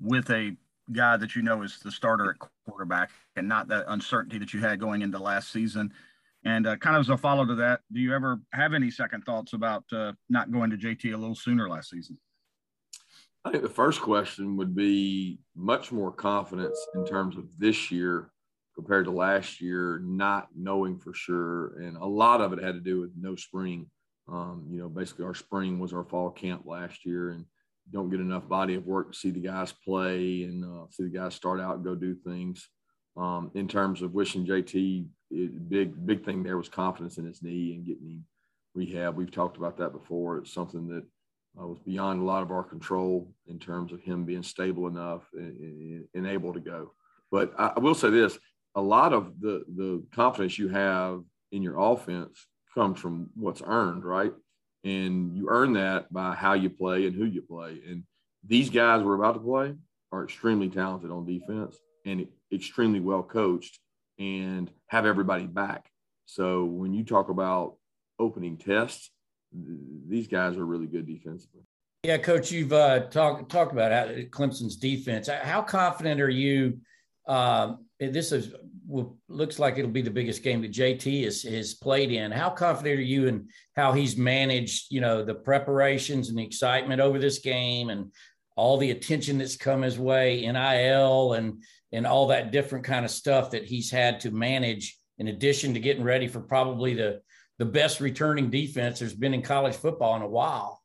with a guy that you know is the starter at quarterback and not that uncertainty that you had going into last season? And uh, kind of as a follow to that, do you ever have any second thoughts about uh, not going to JT a little sooner last season? I think the first question would be much more confidence in terms of this year compared to last year, not knowing for sure. And a lot of it had to do with no spring. Um, you know, basically our spring was our fall camp last year, and don't get enough body of work to see the guys play and uh, see the guys start out and go do things. Um, in terms of wishing JT, it, big big thing there was confidence in his knee and getting him rehab. We've talked about that before. It's something that uh, was beyond a lot of our control in terms of him being stable enough and, and able to go. But I, I will say this: a lot of the the confidence you have in your offense comes from what's earned, right? And you earn that by how you play and who you play. And these guys we're about to play are extremely talented on defense and extremely well coached and have everybody back. So when you talk about opening tests, these guys are really good defensively. Yeah, coach, you've uh, talked talked about how Clemson's defense. How confident are you? Um, this is looks like it'll be the biggest game that JT has, has played in. How confident are you in how he's managed, you know, the preparations and the excitement over this game and all the attention that's come his way, NIL and and all that different kind of stuff that he's had to manage in addition to getting ready for probably the the best returning defense there's been in college football in a while.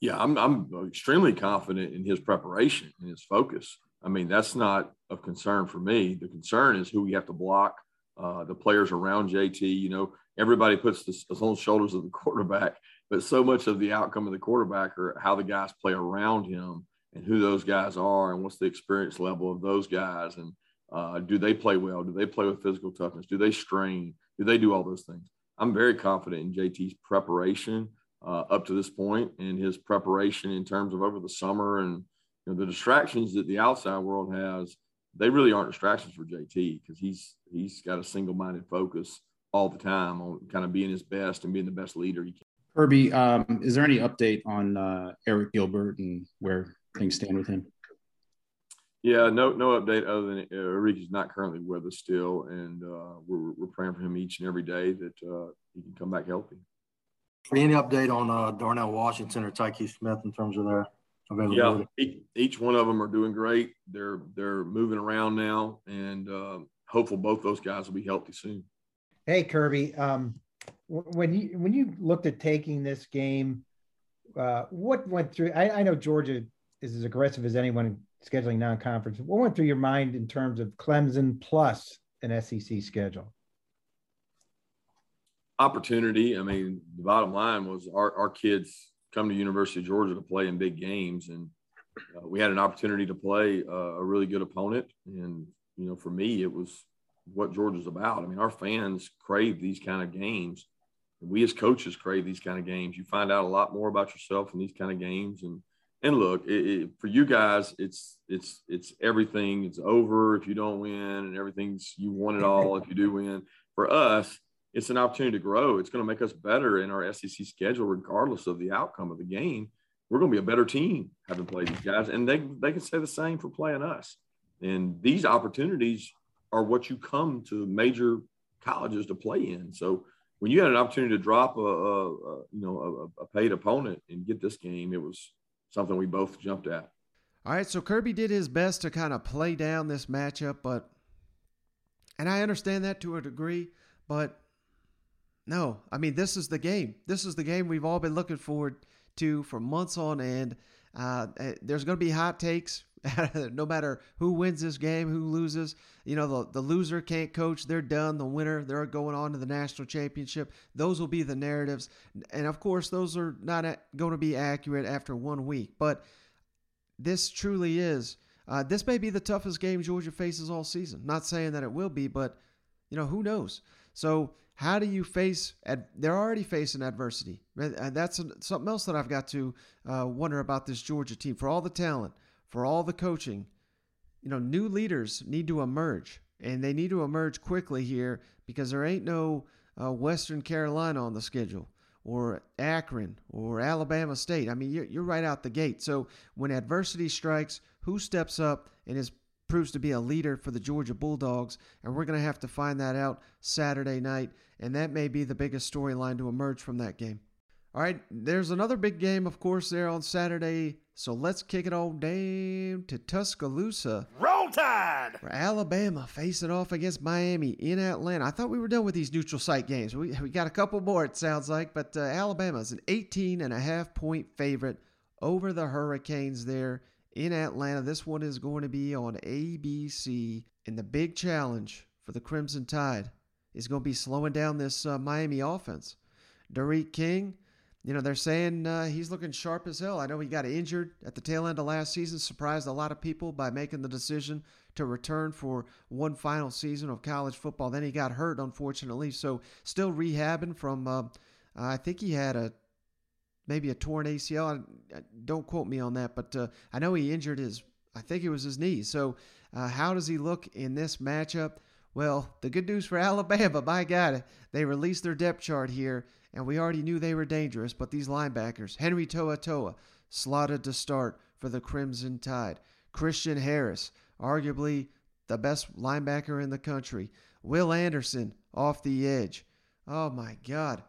Yeah, I'm I'm extremely confident in his preparation and his focus. I mean, that's not of concern for me. The concern is who we have to block, uh, the players around JT. You know, everybody puts this, on the shoulders of the [laughs] quarterback, but so much of the outcome of the quarterback are how the guys play around him and who those guys are and what's the experience level of those guys and uh, do they play well? Do they play with physical toughness? Do they strain? Do they do all those things? I'm very confident in JT's preparation uh, up to this point and his preparation in terms of over the summer and you know, the distractions that the outside world has. They really aren't distractions for JT because he's he's got a single-minded focus all the time on kind of being his best and being the best leader he can. Kirby, um, is there any update on uh, Arik Gilbert and where things stand with him? Yeah, no, no update other than uh, is not currently with us still, and uh, we're, we're praying for him each and every day that uh, he can come back healthy. Any update on uh, Darnell Washington or Tykee Smith in terms of their availability? Yeah, each, each, one of them are doing great. They're they're moving around now, and uh, hopeful both those guys will be healthy soon. Hey, Kirby, um, when you when you looked at taking this game, uh, what went through? I, I know Georgia is as aggressive as anyone scheduling non-conference. What went through your mind in terms of Clemson plus an SEC schedule? Opportunity. I mean, the bottom line was our, our kids come to University of Georgia to play in big games, and uh, we had an opportunity to play uh, a really good opponent. And you know, for me, it was what Georgia's about. I mean, our fans crave these kind of games. We as coaches crave these kind of games. You find out a lot more about yourself in these kind of games, and and look, it, it, for you guys, it's it's it's everything. It's over if you don't win, and everything's you won it all if you do win. For us, it's an opportunity to grow. It's going to make us better in our SEC schedule, regardless of the outcome of the game. We're going to be a better team having played these guys, and they they can say the same for playing us. And these opportunities are what you come to major colleges to play in. So when you had an opportunity to drop a, a, a you know a, a paid opponent and get this game, it was something we both jumped at. All right, so Kirby did his best to kind of play down this matchup, but and I understand that to a degree, but no, I mean this is the game. This is the game we've all been looking forward to for months on end. Uh, eh, there's going to be hot takes [laughs] no matter who wins this game, who loses. You know, the, the loser can't coach. They're done. The winner, they're going on to the national championship. Those will be the narratives. And of course, those are not going to be accurate after one week. But this truly is. Uh, this may be the toughest game Georgia faces all season. Not saying that it will be, but, you know, who knows? So, how do you face? Ad- they're already facing adversity. And that's something else that I've got to uh, wonder about this Georgia team. For all the talent, for all the coaching, you know, new leaders need to emerge, and they need to emerge quickly here because there ain't no uh, Western Carolina on the schedule or Akron or Alabama State. I mean, you're, you're right out the gate. So when adversity strikes, who steps up and is proves to be a leader for the Georgia Bulldogs, and we're going to have to find that out Saturday night, and that may be the biggest storyline to emerge from that game. All right, there's another big game, of course, there on Saturday so let's kick it on down to Tuscaloosa. Roll Tide! For Alabama facing off against Miami in Atlanta. I thought we were done with these neutral site games. We, we got a couple more, it sounds like, but uh, Alabama is an 18 and a half point favorite over the Hurricanes there in Atlanta. This one is going to be on ABC. And the big challenge for the Crimson Tide is going to be slowing down this uh, Miami offense. D'Eriq King you know, they're saying uh, he's looking sharp as hell. I know he got injured at the tail end of last season, surprised a lot of people by making the decision to return for one final season of college football. Then he got hurt, unfortunately. So still rehabbing from, uh, I think he had a maybe a torn ACL. don't quote me on that, but uh, I know he injured his, I think it was his knee. So uh, how does he look in this matchup? Well, the good news for [laughs] Alabama, my God, they released their depth chart here and we already knew they were dangerous, but these linebackers, Henry To'oTo'o, slotted to start for the Crimson Tide. Christian Harris, arguably the best linebacker in the country. Will Anderson off the edge. Oh my God.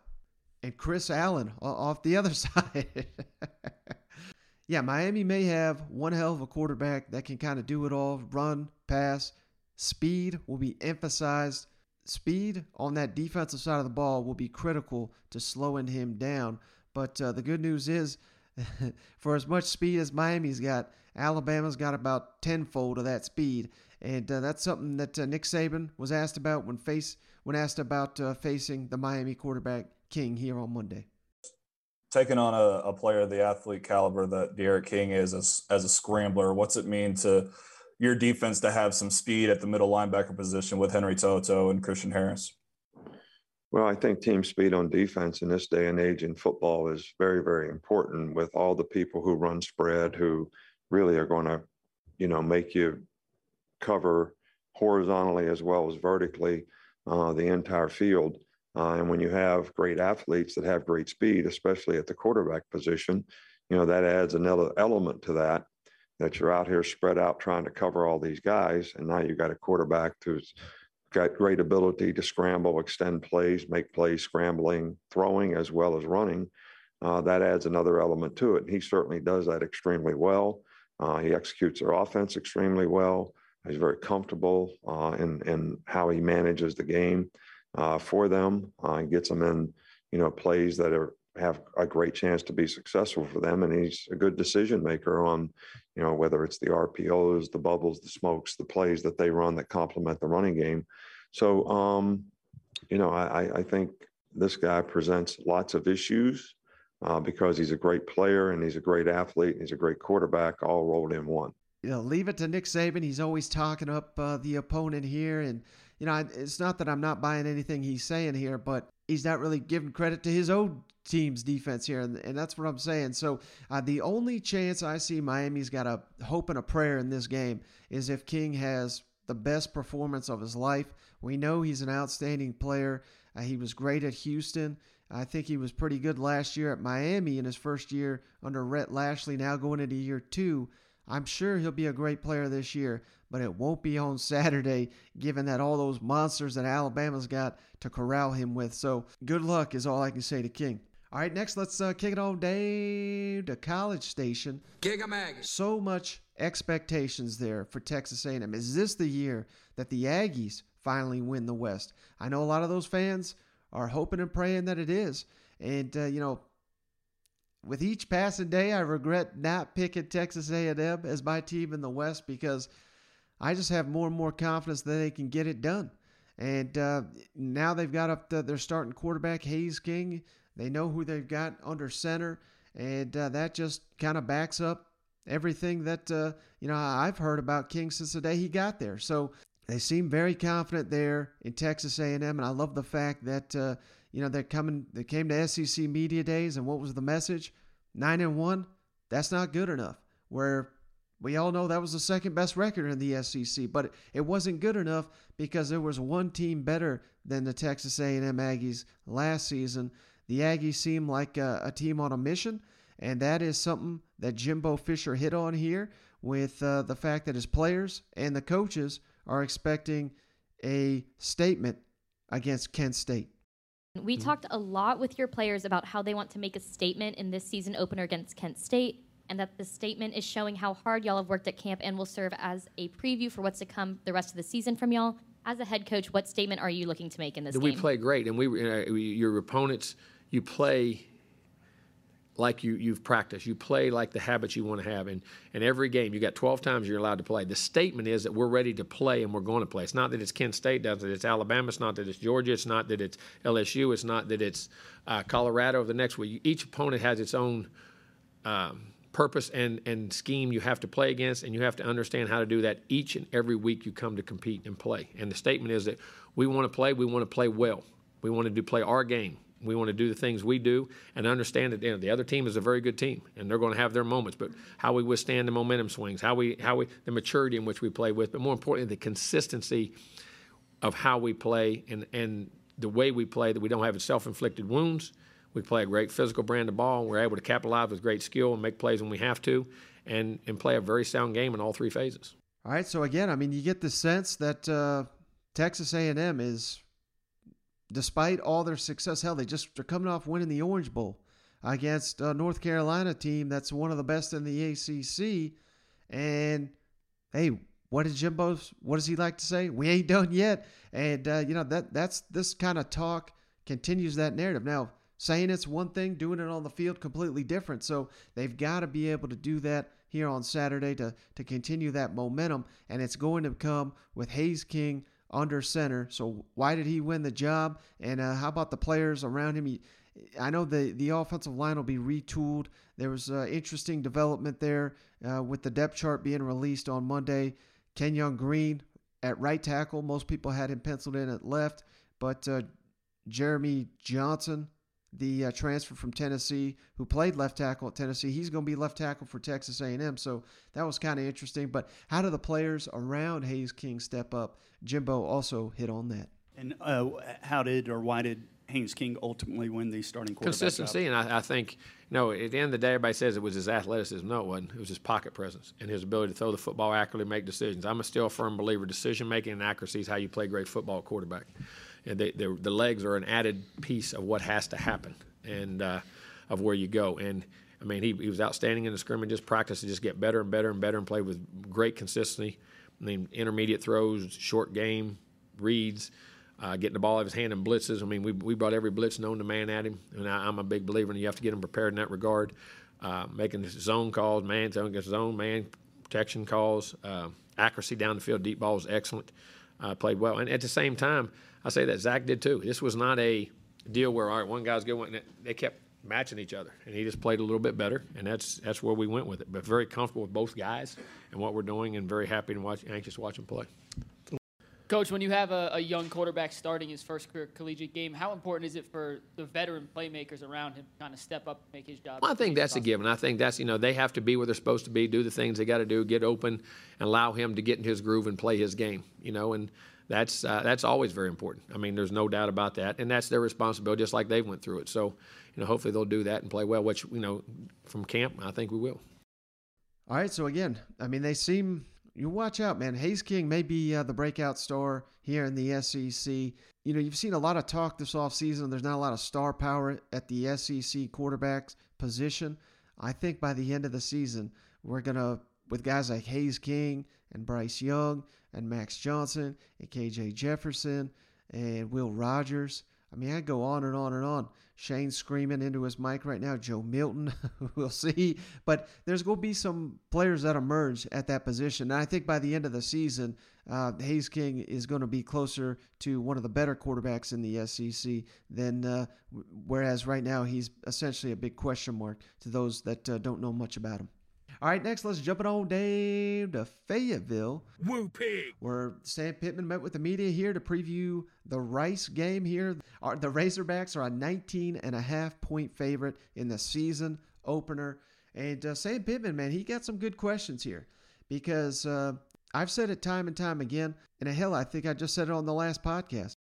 And Chris Allen off the other [laughs] side. yeah, Miami may have one hell of a quarterback that can kind of do it all run, pass. Speed will be emphasized speed on that defensive side of the ball will be critical to slowing him down. But uh, the good news is, [laughs] for as much speed as Miami's got, Alabama's got about tenfold of that speed, and uh, that's something that uh, Nick Saban was asked about when face when asked about uh, facing the Miami quarterback King here on Monday. Taking on a, a player of the athlete caliber that D'Eriq King is as, as a scrambler, what's it mean to your defense to have some speed at the middle linebacker position with Henry To'oTo'o and Christian Harris? Well, I think team speed on defense in this day and age in football is very, very important with all the people who run spread who really are going to, you know, make you cover horizontally as well as vertically uh, the entire field. Uh, and when you have great athletes that have great speed, especially at the quarterback position, you know, that adds another element to that that you're out here spread out trying to cover all these guys. And now you've got a quarterback who's got great ability to scramble, extend plays, make plays, scrambling, throwing, as well as running. Uh, that adds another element to it. And he certainly does that extremely well. Uh, he executes their offense extremely well. He's very comfortable uh, in, in how he manages the game uh, for them uh, and gets them in, you know, plays that are have a great chance to be successful for them. And he's a good decision maker on, you know, whether it's the RPOs, the bubbles, the smokes, the plays that they run that complement the running game. So, um, you know, I, I think this guy presents lots of issues uh, because he's a great player and he's a great athlete and he's a great quarterback, all rolled in one. You know, leave it to Nick Saban. He's always talking up uh, the opponent here, and you know, it's not that I'm not buying anything he's saying here, but he's not really giving credit to his own team's defense here, and, and that's what I'm saying. So uh, the only chance I see Miami's got a hope and a prayer in this game is if King has the best performance of his life. We know he's an outstanding player. Uh, he was great at Houston. I think he was pretty good last year at Miami in his first year under Rhett Lashlee. Now going into year two, I'm sure he'll be a great player this year, but it won't be on Saturday, given that all those monsters that Alabama's got to corral him with. So good luck is all I can say to King. All right, next let's uh, kick it on down to College Station. Gig 'em Ags. So much expectations there for Texas A&M. Is this the year that the Aggies finally win the West? I know a lot of those fans are hoping and praying that it is. And, uh, you know, with each passing day, I regret not picking Texas A&M as my team in the West because I just have more and more confidence that they can get it done. And uh, now they've got up their starting quarterback, Haynes King. They know who they've got under center, and uh, that just kind of backs up everything that uh, you know I've heard about King since the day he got there. So they seem very confident there in Texas A&M, and I love the fact that uh, you know they're coming. They came to SEC media days, and what was the message? Nine and one. That's not good enough. Where we all know that was the second best record in the SEC, but it wasn't good enough because there was one team better than the Texas A&M Aggies last season. The Aggies seem like a, a team on a mission, and that is something that Jimbo Fisher hit on here with uh, the fact that his players and the coaches are expecting a statement against Kent State. We talked a lot with your players about how they want to make a statement in this season opener against Kent State, and that the statement is showing how hard y'all have worked at camp and will serve as a preview for what's to come the rest of the season from y'all. As a head coach, what statement are you looking to make in this we game? play great, and we, uh, we your opponents. You play like you you've practiced. You play like the habits you want to have. And in every game, you got 12 times you're allowed to play. The statement is that we're ready to play and we're going to play. It's not that it's Kent State does it. It's Alabama. It's not that it's Georgia. It's not that it's LSU. It's not that it's uh, Colorado the next week. Each opponent has its own. Um, purpose and, and scheme you have to play against, and you have to understand how to do that each and every week you come to compete and play. And the statement is that we want to play, we want to play well. We want to do play our game. We want to do the things we do and understand that you know, the other team is a very good team and they're going to have their moments. But how we withstand the momentum swings, how we how we the maturity in which we play with, but more importantly the consistency of how we play and and the way we play that we don't have self-inflicted wounds. We play a great physical brand of ball. We're able to capitalize with great skill and make plays when we have to, and and play a very sound game in all three phases. All right. So again, I mean, you get the sense that uh, Texas A&M is despite all their success, hell, they just they're coming off winning the Orange Bowl against a North Carolina team that's one of the best in the ACC. And hey, what does Jimbo's what does he like to say? We ain't done yet. And uh, you know that that's this kind of talk continues that narrative. Now, saying it's one thing, doing it on the field completely different. So they've got to be able to do that here on Saturday to to continue that momentum. And it's going to come with Haynes King under center. So why did he win the job? And uh, how about the players around him? He, I know the the offensive line will be retooled. There was uh, interesting development there uh, with the depth chart being released on Monday. Kenyon Green at right tackle. Most people had him penciled in at left, but uh, Jeremy Johnson, the uh, transfer from Tennessee, who played left tackle at Tennessee, he's going to be left tackle for Texas A&M. So that was kind of interesting. But how do the players around Haynes King step up? Jimbo also hit on that. And uh, how did or why did Haynes King ultimately win the starting quarterback Consistency, job? and I, I think you know at the end of the day, everybody says it was his athleticism. No, it wasn't. It was his pocket presence and his ability to throw the football accurately, make decisions. I'm a still a firm believer decision making and accuracy is how you play great football quarterback. They, the legs are an added piece of what has to happen and uh, of where you go. And I mean, he, he was outstanding in the scrimmages, practice to just get better and better and better and play with great consistency. I mean, intermediate throws, short game, reads, uh, getting the ball out of his hand in blitzes. I mean, we, we brought every blitz known to man at him, and I, am a big believer in you have to get him prepared in that regard. Uh, making zone calls, man, zone zone, man, protection calls, uh, accuracy down the field, deep ball was excellent. Uh, played well, and at the same time, I say that Zach did too. This was not a deal where all right, one guy's good, one they kept matching each other, and he just played a little bit better, and that's that's where we went with it. But very comfortable with both guys and what we're doing, and very happy and watch, anxious to watch them play. Coach, when you have a, a, young quarterback starting his first career collegiate game, how important is it for the veteran playmakers around him to kind of step up and make his job? Well, I think that's a given. I think that's, you know, they have to be where they're supposed to be, do the things they got to do, get open, and allow him to get in his groove and play his game, you know, and that's uh, that's always very important. I mean, there's no doubt about that, and that's their responsibility, just like they went through it. So, you know, hopefully they'll do that and play well. Which you know, from camp, I think we will. All right. So again, I mean, they seem. You watch out, man. Haynes King may be uh, the breakout star here in the SEC. You know, you've seen a lot of talk this offseason. There's not a lot of star power at the SEC quarterbacks position. I think by the end of the season, we're gonna with guys like Haynes King and Bryce Young and Max Johnson and KJ Jefferson and Will Rogers. I mean, I go on and on and on. Shane screaming into his mic right now. Joe Milton, [laughs] we'll see. But there's going to be some players that emerge at that position. And I think by the end of the season, uh, Haynes King is going to be closer to one of the better quarterbacks in the SEC than, uh, whereas right now he's essentially a big question mark to those that uh, don't know much about him. All right, next let's jump it on down to Fayetteville. Woo pig. Where Sam Pittman met with the media here to preview the Rice game here. The Razorbacks are a 19 and a half point favorite in the season opener. And uh, Sam Pittman, man, he got some good questions here because uh, I've said it time and time again. And hell, I think I just said it on the last podcast.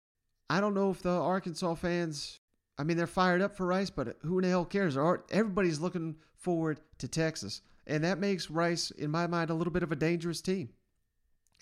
I don't know if the Arkansas fans, I mean, they're fired up for Rice, but who in the hell cares? Everybody's looking forward to Texas. And that makes Rice, in my mind, a little bit of a dangerous team.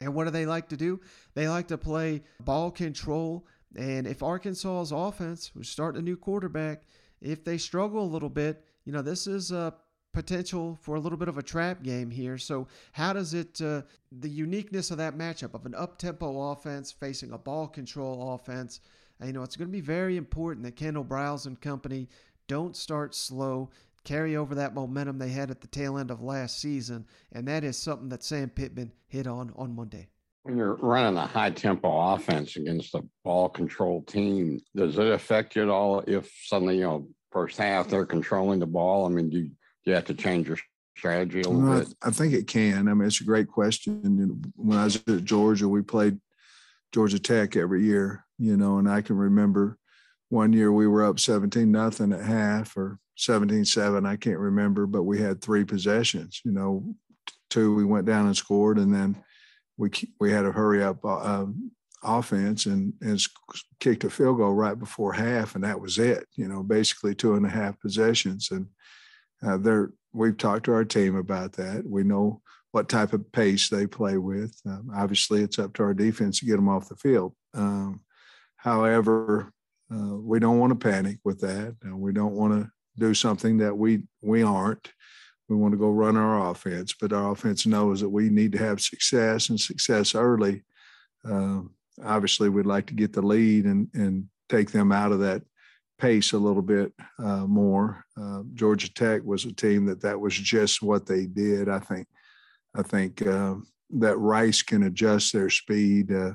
And what do they like to do? They like to play ball control. And if Arkansas's offense, who's starting a new quarterback, if they struggle a little bit, you know, this is a potential for a little bit of a trap game here. So, how does it, uh, the uniqueness of that matchup of an up tempo offense facing a ball control offense, you know, it's going to be very important that Kendall Briles and company don't start slow carry over that momentum they had at the tail end of last season. And that is something that Sam Pittman hit on on Monday. When you're running a high tempo offense against a ball control team, does it affect you at all if suddenly, you know, first half they're controlling the ball? I mean, do you, do you have to change your strategy a little bit? I think it can. I mean, it's a great question. When I was at Georgia, we played Georgia Tech every year, you know, and I can remember one year we were up 17 nothing at half or 17 7 i can't remember but we had three possessions you know two we went down and scored and then we we had a hurry up uh, um, offense and and kicked a field goal right before half and that was it you know basically two and a half possessions. And uh, there we've talked to our team about that. We know what type of pace they play with. Um, obviously it's up to our defense to get them off the field. Um, however uh, we don't want to panic with that and we don't want to do something that we we aren't. We want to go run our offense, but our offense knows that we need to have success and success early. Uh, obviously, we'd like to get the lead and and take them out of that pace a little bit uh, more. Uh, Georgia Tech was a team that that was just what they did. I think I think uh, that Rice can adjust their speed. Uh,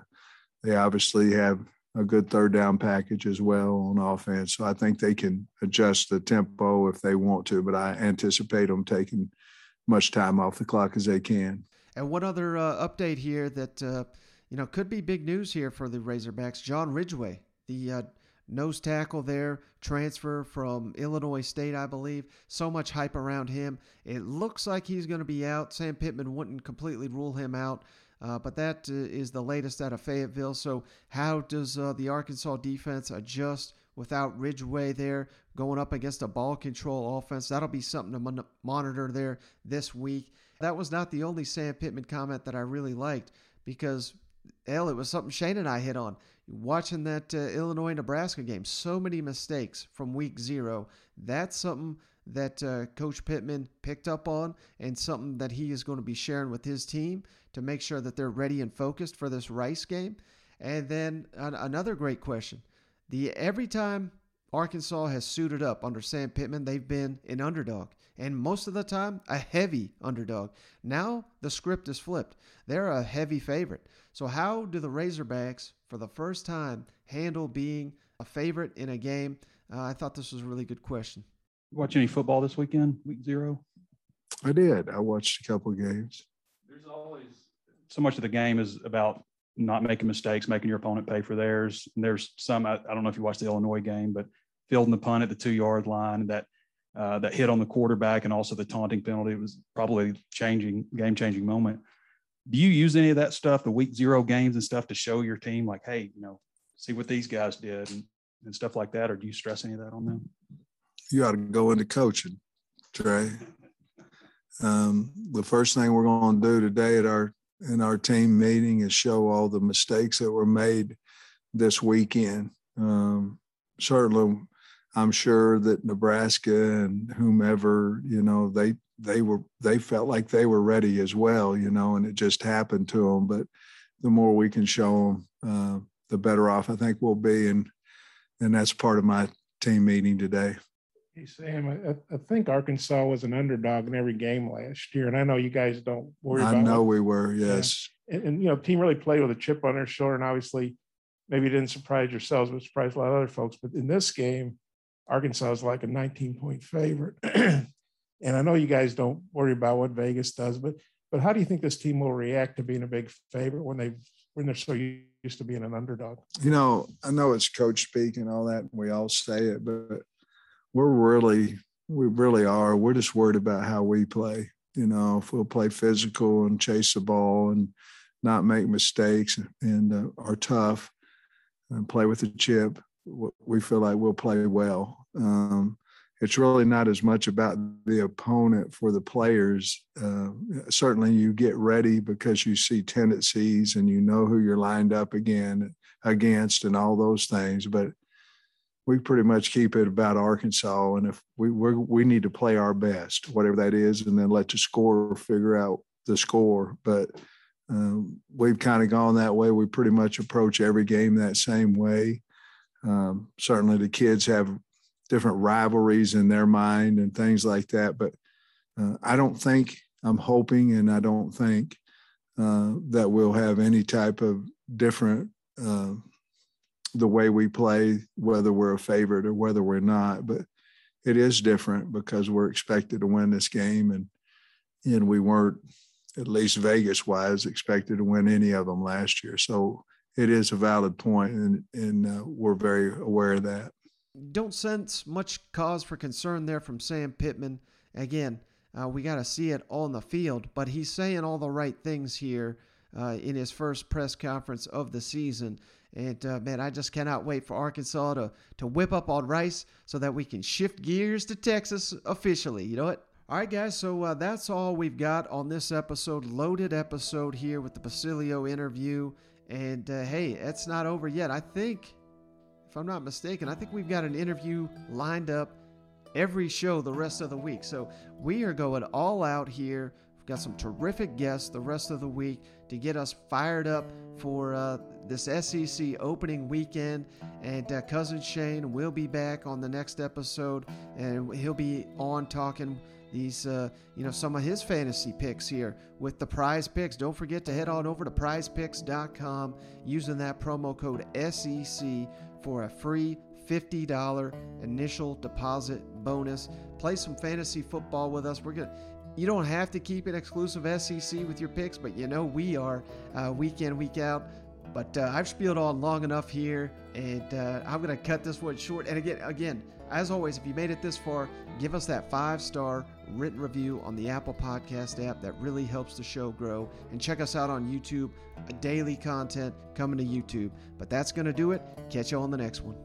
they obviously have a good third down package as well on offense. So I think they can adjust the tempo if they want to, but I anticipate them taking much time off the clock as they can. And one other uh, update here that uh, you know could be big news here for the Razorbacks: John Ridgeway, the uh, nose tackle there, transfer from Illinois State, I believe. So much hype around him. It looks like he's going to be out. Sam Pittman wouldn't completely rule him out. Uh, but that uh, is the latest out of Fayetteville. So, how does uh, the Arkansas defense adjust without Ridgeway there going up against a ball control offense? That'll be something to mon- monitor there this week. That was not the only Sam Pittman comment that I really liked because, hell, it was something Shane and I hit on. Watching that uh, Illinois Nebraska game, so many mistakes from week zero. That's something that uh, Coach Pittman picked up on and something that he is going to be sharing with his team to make sure that they're ready and focused for this Rice game. And then another great question: the every time Arkansas has suited up under Sam Pittman, they've been an underdog, and most of the time a heavy underdog. Now the script is flipped; they're a heavy favorite. So how do the Razorbacks, for the first time, handle being a favorite in a game? Uh, I thought this was a really good question. Watch any football this weekend, week zero? I did. I watched a couple of games. There's always so much of the game is about not making mistakes, making your opponent pay for theirs. And there's some I, I don't know if you watched the Illinois game, but fielding the punt at the two yard line that uh, that hit on the quarterback and also the taunting penalty was probably changing game changing moment. Do you use any of that stuff, the week zero games and stuff, to show your team like, hey, you know, see what these guys did and, and stuff like that, or do you stress any of that on them? You got to go into coaching, Trey. Um, the first thing we're going to do today at our in our team meeting is show all the mistakes that were made this weekend. Um, certainly, I'm sure that Nebraska and whomever, you know, they they were they felt like they were ready as well, you know, and it just happened to them. But the more we can show them, uh, the better off I think we'll be. And and that's part of my team meeting today. Hey, Sam, I, I think Arkansas was an underdog in every game last year, and I know you guys don't worry I know we were, yes. And, and you know, team really played with a chip on their shoulder, and obviously, maybe it didn't surprise yourselves, but surprised a lot of other folks. But in this game, Arkansas is like a 19 point favorite, [clears throat] and I know you guys don't worry about what Vegas does, but but how do you think this team will react to being a big favorite when they when they're so used to being an underdog? You know, I know it's coach speak and all that. and We all say it, but we're really, we really are. We're just worried about how we play. You know, if we'll play physical and chase the ball and not make mistakes and uh, are tough and play with the chip, we feel like we'll play well. Um, it's really not as much about the opponent for the players. Uh, certainly, you get ready because you see tendencies and you know who you're lined up again against and all those things. But we pretty much keep it about Arkansas, and if we we need to play our best, whatever that is, and then let the scorer figure out the score. But um, we've kind of gone that way. We pretty much approach every game that same way. Um, certainly, the kids have different rivalries in their mind and things like that. But uh, I don't think I'm hoping, and I don't think uh, that we'll have any type of different uh, the way we play, whether we're a favorite or whether we're not. But it is different because we're expected to win this game, and and we weren't, at least Vegas wise, expected to win any of them last year. So it is a valid point, and and uh, we're very aware of that. Don't sense much cause for concern there from Sam Pittman. Again, uh, we got to see it on the field, but he's saying all the right things here uh, in his first press conference of the season. And uh, man, I just cannot wait for Arkansas to, to whip up on Rice so that we can shift gears to Texas officially. You know what? All right, guys, so uh, that's all we've got on this episode. Loaded episode here with the Basilio interview. And uh, hey, it's not over yet. I think, if I'm not mistaken, I think we've got an interview lined up every show the rest of the week. So we are going all out here. We've got some terrific guests the rest of the week to get us fired up for uh, this SEC opening weekend. And uh, Cousin Shane will be back on the next episode, and he'll be on talking these, uh, you know, some of his fantasy picks here with the PrizePicks. Don't forget to head on over to prizepicks.com using that promo code SEC for a free $50 initial deposit bonus. Play some fantasy football with us. We're to you don't have to keep it exclusive SEC with your picks, but you know we are uh, week in, week out. But uh, I've spieled on long enough here, and uh, I'm going to cut this one short. And again, again, as always, if you made it this far, give us that five star written review on the Apple Podcast app. That really helps the show grow. And check us out on YouTube. Daily content coming to YouTube. But that's going to do it. Catch you on the next one.